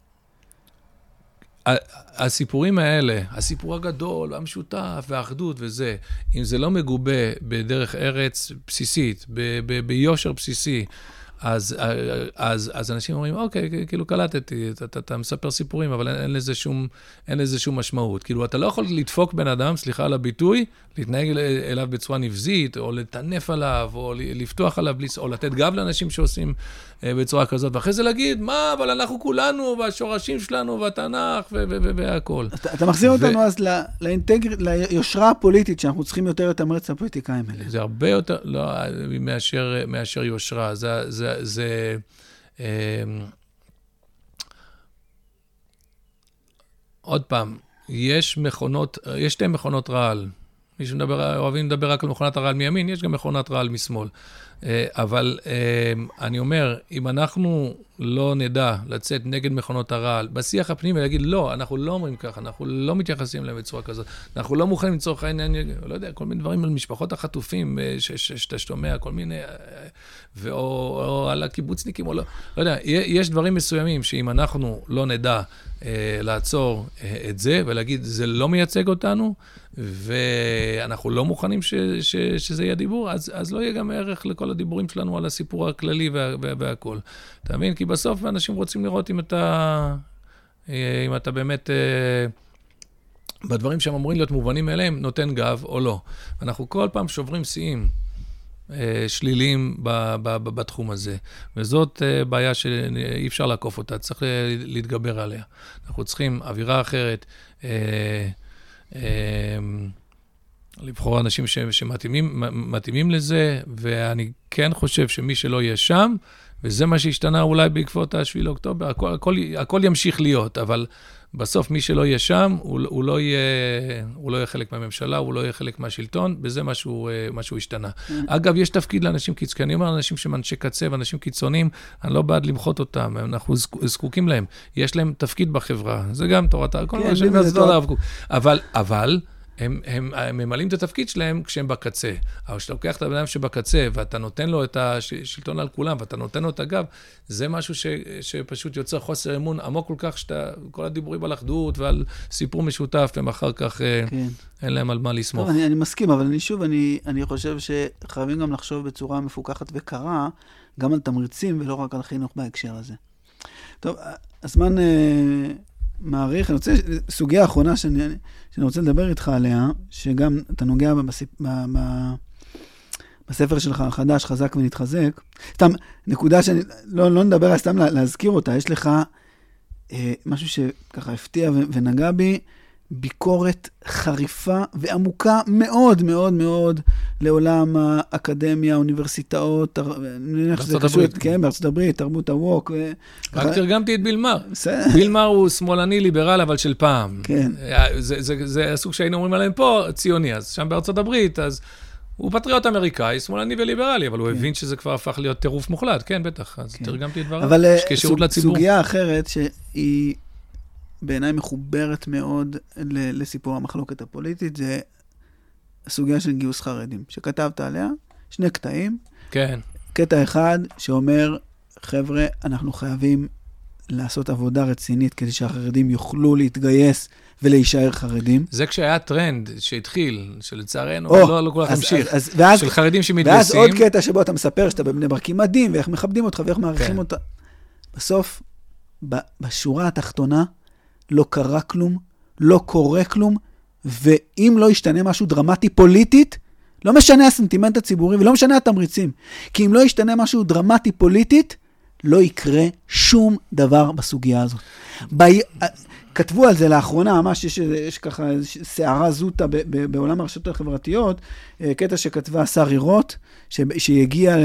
הסיפורים האלה, הסיפור הגדול, המשותף והאחדות וזה, אם זה לא מגובה בדרך ארץ בסיסית, ב- ב- ביושר בסיסי, אז, אז, אז אנשים אומרים, אוקיי, כאילו קלטתי, אתה, אתה, אתה מספר סיפורים, אבל אין, אין, לזה שום, אין לזה שום משמעות. כאילו, אתה לא יכול לדפוק בן אדם, סליחה על הביטוי, להתנהג אל- אליו בצורה נבזית, או לטנף עליו, או לפתוח עליו, או לתת גב לאנשים שעושים בצורה כזאת, ואחרי זה להגיד, מה, אבל אנחנו כולנו, והשורשים שלנו, והתנ"ך, והכול. אתה, מחזיר אותנו אז. ליושרה הפוליטית, שאנחנו צריכים יותר לתמרץ את הפוליטיקאים האלה. זה הרבה יותר, לא, מאשר, יושרה. זה, אמ, עוד פעם, יש מכונות, יש שתי מכונות רעל. מי שמדבר, אוהבים לדבר רק על מכונת הרעל מימין, יש גם מכונת רעל משמאל. אה, אבל אה, אני אומר, אם אנחנו לא נדע לצאת נגד מכונות הרעל בשיח הפנימי ולהגיד, לא, אנחנו לא אומרים ככה, אנחנו לא מתייחסים אליהם בצורה כזאת, אנחנו לא מוכנים לצורך העניין, לא יודע, כל מיני דברים על משפחות החטופים אה, שאתה שומע, כל מיני, אה, ו- או, או על הקיבוצניקים, או לא, לא יודע, יש דברים מסוימים שאם אנחנו לא נדע אה, לעצור אה, את זה ולהגיד, זה לא מייצג אותנו, ואנחנו לא מוכנים ש, ש, שזה יהיה דיבור, אז, אז לא יהיה גם ערך לכל הדיבורים שלנו על הסיפור הכללי וה, וה, והכול. אתה מבין? כי בסוף אנשים רוצים לראות אם אתה, אה, אם אתה באמת... אה, בדברים שהם אמורים להיות מובנים מאליהם, נותן גב או לא. אנחנו כל פעם שוברים שיאים אה, שליליים בתחום הזה, וזאת בעיה שאי אפשר לעקוף אותה, צריך להתגבר עליה. אנחנו צריכים אווירה אחרת, אמ, לבחור אנשים שמתאימים לזה, ואני כן חושב שמי שלא יהיה שם, וזה מה שהשתנה אולי בעקבות ה-7 לאוקטובר, הכל, הכל, הכל ימשיך להיות, אבל בסוף מי שלא יהיה שם, הוא, הוא, לא יהיה, הוא לא יהיה חלק מהממשלה, הוא לא יהיה חלק מהשלטון, וזה מה שהוא, מה שהוא השתנה. Mm. אגב, יש תפקיד לאנשים קיצוניים, אני אומר אנשים שהם אנשי קצה ואנשים קיצוניים, אני לא בעד למחות אותם, אנחנו זקוקים להם. יש להם תפקיד בחברה, זה גם תורת, כל כן, מה שאני אומר, אבל, אבל, הם, הם, הם ממלאים את התפקיד שלהם כשהם בקצה. אבל כשאתה לוקח את הבן אדם שבקצה, ואתה נותן לו את השלטון על כולם, ואתה נותן לו את הגב, זה משהו ש, שפשוט יוצר חוסר אמון עמוק כל כך, שאתה, כל הדיבורים על אחדות ועל סיפור משותף, הם אחר כך, אה, כן. אין להם על מה לסמוך. טוב, אני, אני מסכים, אבל אני שוב, אני, אני חושב שחייבים גם לחשוב בצורה מפוקחת וקרה, גם על תמריצים ולא רק על חינוך בהקשר הזה. טוב, הזמן... אה, מעריך, אני רוצה, סוגיה אחרונה שאני, שאני רוצה לדבר איתך עליה, שגם אתה נוגע בסיפ, ב, ב, בספר שלך החדש, חזק ונתחזק. סתם, נקודה שאני, לא, לא נדבר סתם להזכיר אותה, יש לך אה, משהו שככה הפתיע ונגע בי, ביקורת חריפה ועמוקה מאוד מאוד מאוד לעולם האקדמיה, האוניברסיטאות, בארצות הברית. כן, בארצות הברית, תרבות הווק. רק תרגמתי את בילמר. בילמר הוא שמאלני ליברל, אבל של פעם. כן. זה הסוג שהיינו אומרים עליהם פה, ציוני. אז שם בארצות הברית, אז... הוא פטריוט אמריקאי, שמאלני וליברלי, אבל הוא כן. הבין שזה כבר הפך להיות טירוף מוחלט, כן, בטח, אז כן. תרגמתי את דבריו, אבל אה, סוג, סוגיה אחרת שהיא בעיניי מחוברת מאוד לסיפור המחלוקת הפוליטית, זה הסוגיה של גיוס חרדים, שכתבת עליה, שני קטעים. כן. קטע אחד שאומר, חבר'ה, אנחנו חייבים לעשות עבודה רצינית כדי שהחרדים יוכלו להתגייס ולהישאר חרדים. זה כשהיה טרנד שהתחיל, שלצערנו או, לא, לא כל כך המשיך, של חרדים שמתגייסים. ואז עוד קטע שבו אתה מספר שאתה בבני ברק עם מדים, ואיך מכבדים אותך ואיך מעריכים כן. אותה. בסוף, בשורה התחתונה, לא קרה כלום, לא קורה כלום, ואם לא ישתנה משהו דרמטי פוליטית, לא משנה הסנטימנט הציבורי ולא משנה התמריצים. כי אם לא ישתנה משהו דרמטי פוליטית, לא יקרה שום דבר בסוגיה הזאת. ב... כתבו על זה לאחרונה, ממש יש, יש ככה סערה זוטה בעולם הרשתות החברתיות, אה, קטע שכתבה שרי רוט, שהגיע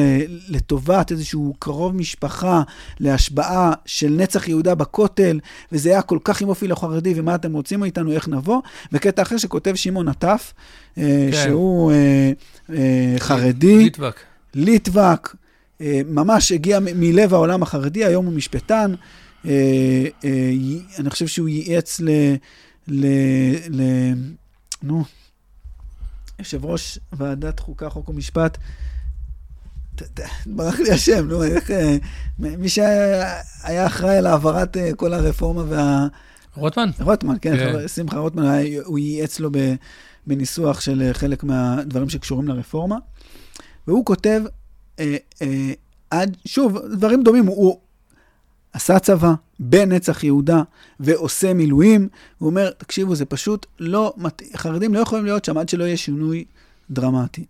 לטובת איזשהו קרוב משפחה להשבעה של נצח יהודה בכותל, וזה היה כל כך עם אופי לחרדי, ומה אתם רוצים מאיתנו, איך נבוא, וקטע אחר שכותב שמעון עטף, אה, כן. שהוא אה, חרדי. ליטבק. ליטבק, ממש הגיע מלב העולם החרדי, היום הוא משפטן. אה, אה, אני חושב שהוא ייעץ ל... ל... ל... נו, יושב ראש ועדת חוקה, חוק ומשפט, ברח לי השם, נו, איך... אה, מי שהיה אחראי על העברת כל הרפורמה וה... רוטמן? רוטמן, כן, כן. שמחה רוטמן, הוא ייעץ לו בניסוח של חלק מהדברים שקשורים לרפורמה. והוא כותב, אה, אה, עד, שוב, דברים דומים, הוא, עשה צבא בנצח יהודה ועושה מילואים, הוא אומר, תקשיבו, זה פשוט לא, חרדים לא יכולים להיות שם עד שלא יהיה שינוי דרמטי.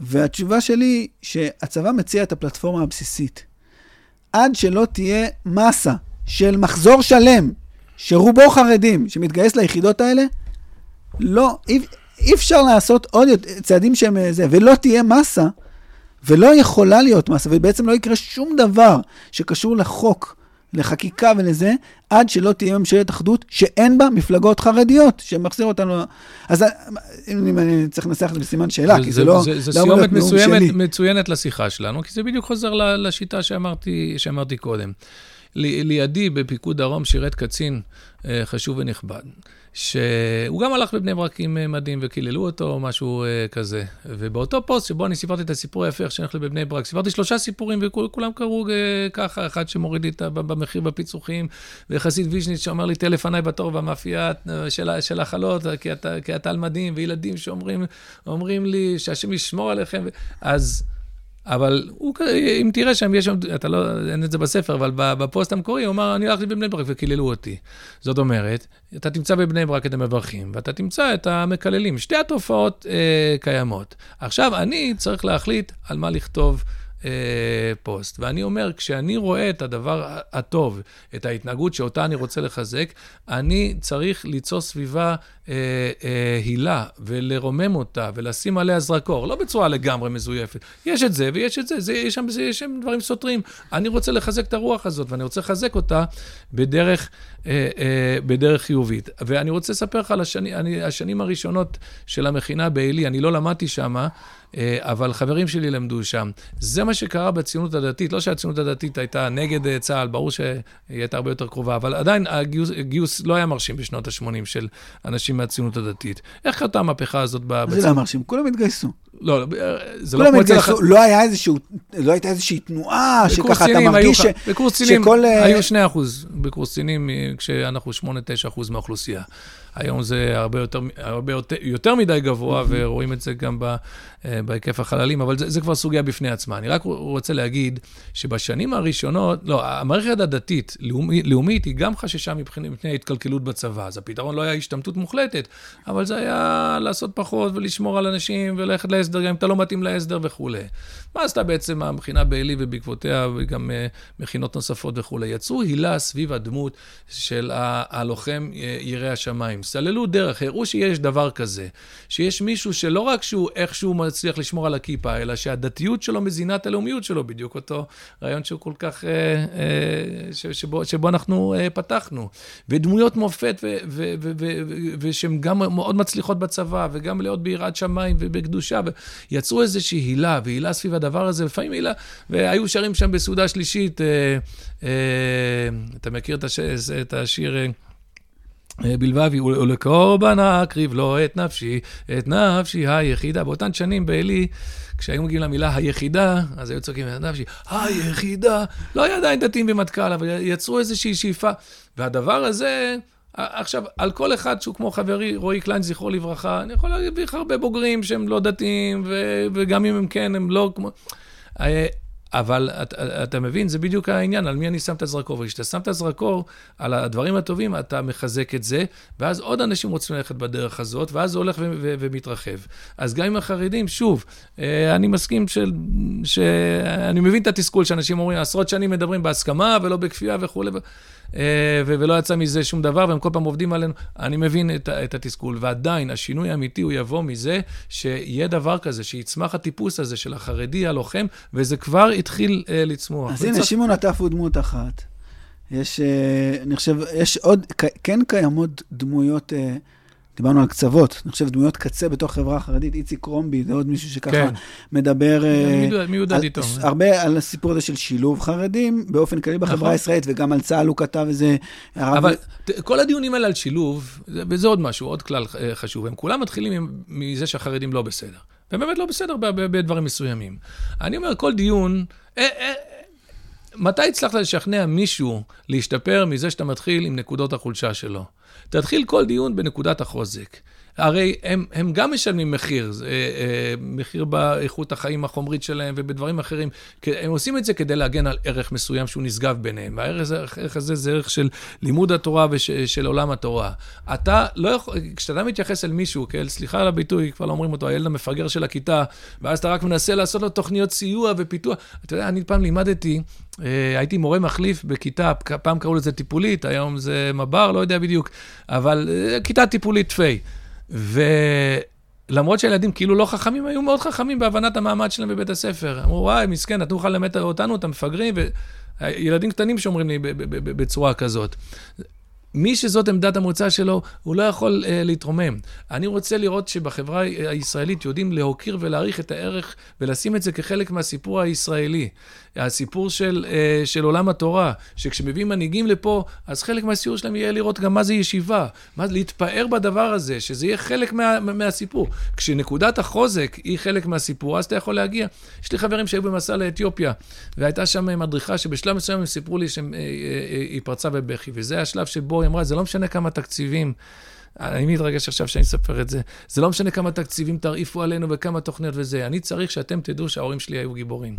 והתשובה שלי שהצבא מציע את הפלטפורמה הבסיסית. עד שלא תהיה מסה של מחזור שלם, שרובו חרדים, שמתגייס ליחידות האלה, לא, אי, אי אפשר לעשות עוד צעדים שהם זה, ולא תהיה מסה, ולא יכולה להיות מסה, ובעצם לא יקרה שום דבר שקשור לחוק לחקיקה ולזה, עד שלא תהיה ממשלת אחדות שאין בה מפלגות חרדיות, שמחזיר אותנו... אז אם אני צריך לנסח את זה בסימן שאלה, זה, כי זה, זה לא... זה, לא סיומת מסוימת, מצוינת לשיחה שלנו, כי זה בדיוק חוזר לשיטה שאמרתי, שאמרתי קודם. לידי בפיקוד דרום שירת קצין אה, חשוב ונכבד. שהוא גם הלך בבני ברק עם אה, מדים וקיללו אותו, או משהו uh, כזה. ובאותו פוסט שבו אני סיפרתי את הסיפור היפה, איך שאני הולך בבני ברק, סיפרתי שלושה סיפורים וכולם קראו uh, ככה, אחד שמוריד לי במחיר בפיצוחים, וחסיד ויז'ניץ שאומר לי, תהיה לפניי בתור במאפייה של, של החלות, כי אתה, כי אתה על מדים, וילדים שאומרים לי שהשם ישמור עליכם. אז... אבל הוא, אם תראה שם, יש שם, אתה לא, אין את זה בספר, אבל בפוסט המקורי הוא אמר, אני הלכתי בבני ברק וקיללו אותי. זאת אומרת, אתה תמצא בבני ברק את המברכים, ואתה תמצא את המקללים. שתי התופעות אה, קיימות. עכשיו, אני צריך להחליט על מה לכתוב. אה, פוסט. ואני אומר, כשאני רואה את הדבר הטוב, את ההתנהגות שאותה אני רוצה לחזק, אני צריך ליצור סביבה אה, אה, הילה ולרומם אותה ולשים עליה זרקור, לא בצורה לגמרי מזויפת. יש את זה ויש את זה, זה יש, שם, זה, יש שם דברים סותרים. אני רוצה לחזק את הרוח הזאת, ואני רוצה לחזק אותה בדרך, אה, אה, בדרך חיובית. ואני רוצה לספר לך על השני, אני, השנים הראשונות של המכינה בעלי, אני לא למדתי שמה. אה, אבל חברים שלי למדו שם. זה מה שקרה בציונות הדתית, לא שהציונות הדתית הייתה נגד אה, צה"ל, ברור שהיא הייתה הרבה יותר קרובה, אבל עדיין הגיוס, הגיוס לא היה מרשים בשנות ה-80 של אנשים מהציונות הדתית. איך קרתה המהפכה הזאת בציונות? זה לא מרשים, כולם התגייסו. לא, לא זה לא כמו אצל אחר. לא, היה איזשהו, לא הייתה איזושהי תנועה שככה אתה מרגיש ש... בקורס קצינים היו 2 אחוז, בקורס קצינים כשאנחנו 8-9 אחוז מהאוכלוסייה. היום זה הרבה יותר, הרבה יותר, יותר מדי גבוה, ורואים את זה גם ב, אה, בהיקף החללים, אבל זה, זה כבר סוגיה בפני עצמה. אני רק רוצה להגיד שבשנים הראשונות, לא, המערכת הדתית, לאומית, לאומית, היא גם חששה מפני ההתקלקלות בצבא. אז הפתרון לא היה השתמטות מוחלטת, אבל זה היה לעשות פחות ולשמור על אנשים וללכת להסדר, גם אם אתה לא מתאים להסדר וכולי. מה עשתה בעצם המכינה בעלי ובעקבותיה, וגם uh, מכינות נוספות וכולי? יצרו הילה סביב הדמות של הלוחם אה, ירא השמיים. סללו דרך, הראו שיש דבר כזה, שיש מישהו שלא רק שהוא איכשהו מצליח לשמור על הכיפה, אלא שהדתיות שלו מזינה את הלאומיות שלו, בדיוק אותו רעיון שהוא כל כך, uh, uh, שבו, שבו אנחנו uh, פתחנו. ודמויות מופת, ושהן גם מאוד מצליחות בצבא, וגם מלאות ביראת שמיים ובקדושה, ויצרו איזושהי הילה, והילה סביב הדבר הזה, לפעמים מילה, והיו שרים שם בסעודה שלישית, אה, אה, אתה מכיר את, הש, את השיר... אה, בלבבי, ולקורבן אקריב לו את נפשי, את נפשי היחידה. באותן שנים בעלי, כשהיו מגיעים למילה היחידה, אז היו צועקים את נפשי, היחידה. לא היה עדיין דתיים במטכ"ל, אבל יצרו איזושהי שאיפה. והדבר הזה, עכשיו, על כל אחד שהוא כמו חברי, רועי קליין, זכרו לברכה, אני יכול להביא לך הרבה בוגרים שהם לא דתיים, וגם אם הם כן, הם לא כמו... אבל אתה, אתה מבין, זה בדיוק העניין, על מי אני שם את הזרקור. וכשאתה שם את הזרקור על הדברים הטובים, אתה מחזק את זה, ואז עוד אנשים רוצים ללכת בדרך הזאת, ואז זה הולך ו- ו- ומתרחב. אז גם עם החרדים, שוב, אה, אני מסכים של, שאני מבין את התסכול שאנשים אומרים, עשרות שנים מדברים בהסכמה ולא בכפייה וכולי. ולא יצא מזה שום דבר, והם כל פעם עובדים עלינו. אני מבין את, את התסכול, ועדיין, השינוי האמיתי הוא יבוא מזה שיהיה דבר כזה, שיצמח הטיפוס הזה של החרדי הלוחם, וזה כבר התחיל uh, לצמוח. אז הנה. שמעון עטף הוא דמות אחת. יש, uh, אני חושב, יש עוד, כן קיימות דמויות... Uh, דיברנו על קצוות, אני חושב דמויות קצה בתוך החברה החרדית, איציק קרומבי, זה עוד מישהו שככה כן. מדבר... מי יודד איתו? הרבה על הסיפור הזה של שילוב חרדים, באופן כללי בחברה נכון. הישראלית, וגם על צה"ל הוא כתב איזה... אבל כל הדיונים האלה על שילוב, וזה עוד משהו, עוד כלל אה, חשוב, הם כולם מתחילים מזה שהחרדים לא בסדר. והם באמת לא בסדר בדברים מסוימים. אני אומר, כל דיון... אה, אה, מתי הצלחת לשכנע מישהו להשתפר מזה שאתה מתחיל עם נקודות החולשה שלו? תתחיל כל דיון בנקודת החוזק. הרי הם, הם גם משלמים מחיר, אה, אה, מחיר באיכות החיים החומרית שלהם ובדברים אחרים. הם עושים את זה כדי להגן על ערך מסוים שהוא נשגב ביניהם. והערך הזה זה ערך של לימוד התורה ושל עולם התורה. אתה לא יכול, כשאתה מתייחס אל מישהו, כאל, סליחה על הביטוי, כבר לא אומרים אותו, הילד המפגר של הכיתה, ואז אתה רק מנסה לעשות לו תוכניות סיוע ופיתוח. אתה יודע, אני פעם לימדתי, אה, הייתי מורה מחליף בכיתה, פעם קראו לזה טיפולית, היום זה מב"ר, לא יודע בדיוק, אבל כיתה טיפולית תפי. ולמרות שהילדים כאילו לא חכמים, היו מאוד חכמים בהבנת המעמד שלהם בבית הספר. אמרו, וואי, מסכן, נתנו לך ללמד אותנו, את המפגרים, וילדים קטנים שאומרים לי בצורה כזאת. מי שזאת עמדת המוצא שלו, הוא לא יכול uh, להתרומם. אני רוצה לראות שבחברה הישראלית יודעים להוקיר ולהעריך את הערך ולשים את זה כחלק מהסיפור הישראלי. הסיפור של, uh, של עולם התורה, שכשמביאים מנהיגים לפה, אז חלק מהסיור שלהם יהיה לראות גם מה זה ישיבה, מה זה להתפאר בדבר הזה, שזה יהיה חלק מה, מהסיפור. כשנקודת החוזק היא חלק מהסיפור, אז אתה יכול להגיע. יש לי חברים שהיו במסע לאתיופיה, והייתה שם מדריכה שבשלב מסוים הם סיפרו לי שהיא פרצה בבכי, וזה השלב שבו היא אמרה, זה לא משנה כמה תקציבים. אני מתרגש עכשיו שאני אספר את זה. זה לא משנה כמה תקציבים תרעיפו עלינו וכמה תוכניות וזה. אני צריך שאתם תדעו שההורים שלי היו גיבורים.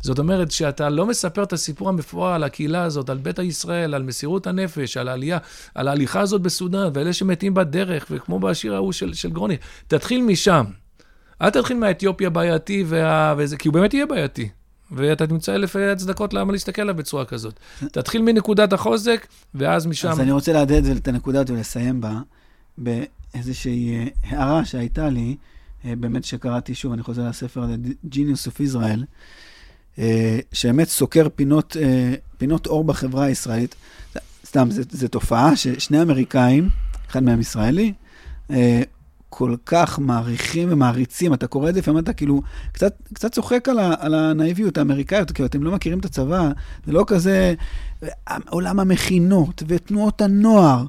זאת אומרת שאתה לא מספר את הסיפור המפואר על הקהילה הזאת, על ביתא ישראל, על מסירות הנפש, על העלייה, על ההליכה הזאת בסודאן, ואלה שמתים בדרך, וכמו בשיר ההוא של, של גרוני. תתחיל משם. אל תתחיל מהאתיופי הבעייתי, וה... וזה, כי הוא באמת יהיה בעייתי. ואתה תמצא אלף הצדקות למה להסתכל עליו בצורה כזאת. תתחיל מנקודת החוזק, ואז משם... אז אני רוצה להדהד את הנקודה הזאת ולסיים בה, באיזושהי אה, הערה שהייתה לי, אה, באמת שקראתי, שוב, אני חוזר לספר הזה, Genius of Israel, אה, שבאמת סוקר פינות, פינות אור בחברה הישראלית. סתם, זו תופעה ששני אמריקאים, אחד מהם ישראלי, כל כך מעריכים ומעריצים, אתה קורא את זה, לפעמים אתה כאילו קצת, קצת צוחק על, ה, על הנאיביות האמריקאית, כי אתם לא מכירים את הצבא, זה לא כזה עולם המכינות ותנועות הנוער,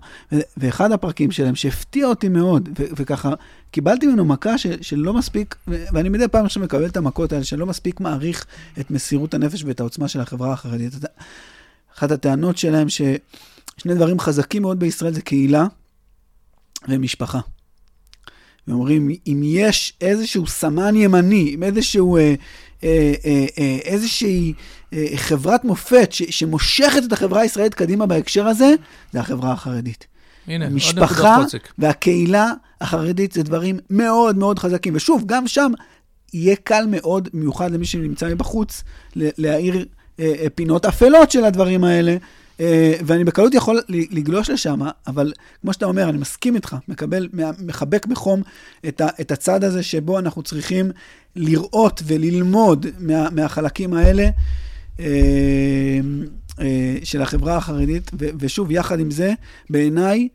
ואחד הפרקים שלהם שהפתיע אותי מאוד, וככה קיבלתי ממנו מכה ש, שלא מספיק, ואני מדי פעם עכשיו מקבל את המכות האלה, שלא מספיק מעריך את מסירות הנפש ואת העוצמה של החברה החרדית. אחת הטענות שלהם ששני דברים חזקים מאוד בישראל זה קהילה ומשפחה. ואומרים, אם יש איזשהו סמן ימני, עם איזשהו, אה, איזושהי אה, חברת מופת ש, שמושכת את החברה הישראלית קדימה בהקשר הזה, זה החברה החרדית. הנה, משפחה והקהילה החרדית זה דברים מאוד מאוד חזקים. ושוב, גם שם יהיה קל מאוד, במיוחד למי שנמצא מבחוץ, להאיר אה, אה, פינות אפלות של הדברים האלה. אה, ואני בקלות יכול לגלוש לשם, אבל כמו שאתה אומר, אני מסכים איתך, מקבל, מחבק בחום את, ה, את הצד הזה שבו אנחנו צריכים לראות וללמוד מה, מהחלקים האלה אה, אה, של החברה החרדית, ו, ושוב, יחד עם זה, בעיניי,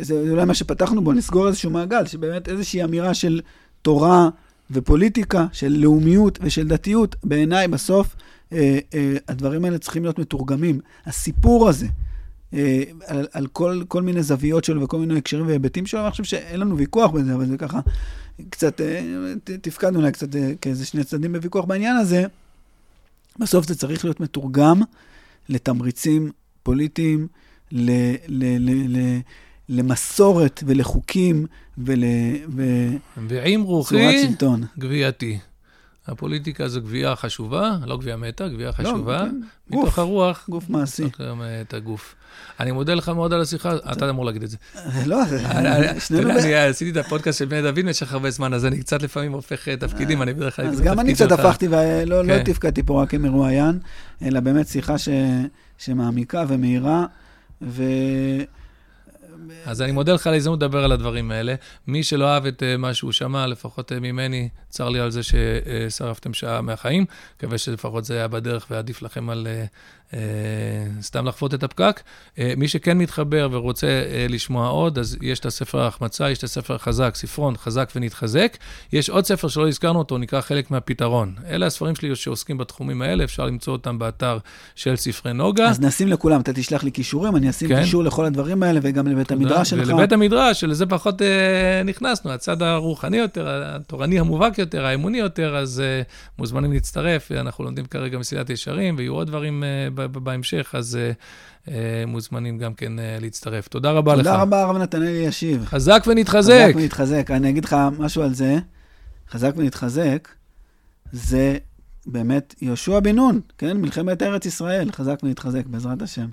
זה אולי מה שפתחנו בו, נסגור איזשהו מעגל, שבאמת איזושהי אמירה של תורה ופוליטיקה, של לאומיות ושל דתיות, בעיניי בסוף הדברים האלה צריכים להיות מתורגמים. הסיפור הזה, אה, על, על כל, כל מיני זוויות שלו וכל מיני הקשרים והיבטים שלו, אני חושב שאין לנו ויכוח בזה, אבל זה ככה, קצת, תפקדנו אולי קצת כאיזה שני צדדים בוויכוח בעניין הזה. בסוף זה צריך להיות מתורגם לתמריצים פוליטיים, ל, ל, ל, ל, למסורת ולחוקים ול... ו... ועם רוחי גבייתי. הפוליטיקה זו גבייה חשובה, לא גבייה מתה, גבייה לא, חשובה. לא, כן. מתוך גוף, הרוח. גוף מעשי. מתוך את הגוף. אני מודה לך מאוד על השיחה, אתה אמור להגיד את זה. לא, [laughs] שנינו... אני עשיתי את הפודקאסט של בני דוד במשך הרבה זמן, אז אני קצת לפעמים הופך אה, תפקידים, אני בדרך כלל... אז גם אני קצת הפכתי, ולא כן. תפקדתי פה רק כמרואיין, אלא באמת שיחה שמעמיקה ומהירה, ו... אז אני מודה לך על ההזדמנות לדבר על הדברים האלה. מי שלא אהב את uh, מה שהוא שמע, לפחות uh, ממני, צר לי על זה ששרפתם שעה מהחיים. מקווה שלפחות זה היה בדרך ועדיף לכם על אה, סתם לחוות את הפקק. אה, מי שכן מתחבר ורוצה אה, לשמוע עוד, אז יש את הספר ההחמצה, יש את הספר החזק, ספרון חזק ונתחזק. יש עוד ספר שלא הזכרנו אותו, נקרא חלק מהפתרון. אלה הספרים שלי שעוסקים בתחומים האלה, אפשר למצוא אותם באתר של ספרי נוגה. אז נשים לכולם, אתה תשלח לי כישורים, אני אשים כן. קישור לכל הדברים האלה וגם לבית המדרש שלך. ולבית המדרש, שלזה פחות אה, נכנסנו, הצד הרוחני יותר, התורני המובהק יותר, האמוני יותר, אז אה, מוזמנים להצטרף. אנחנו לומדים כרגע מסילת ישרים, ויהיו עוד דברים אה, בהמשך, אז uh, uh, מוזמנים גם כן uh, להצטרף. תודה רבה תודה לך. תודה רבה, הרב נתנאל ישיב. חזק ונתחזק. חזק ונתחזק. אני אגיד לך משהו על זה. חזק ונתחזק, זה באמת יהושע בן נון, כן? מלחמת ארץ ישראל, חזק ונתחזק, בעזרת השם.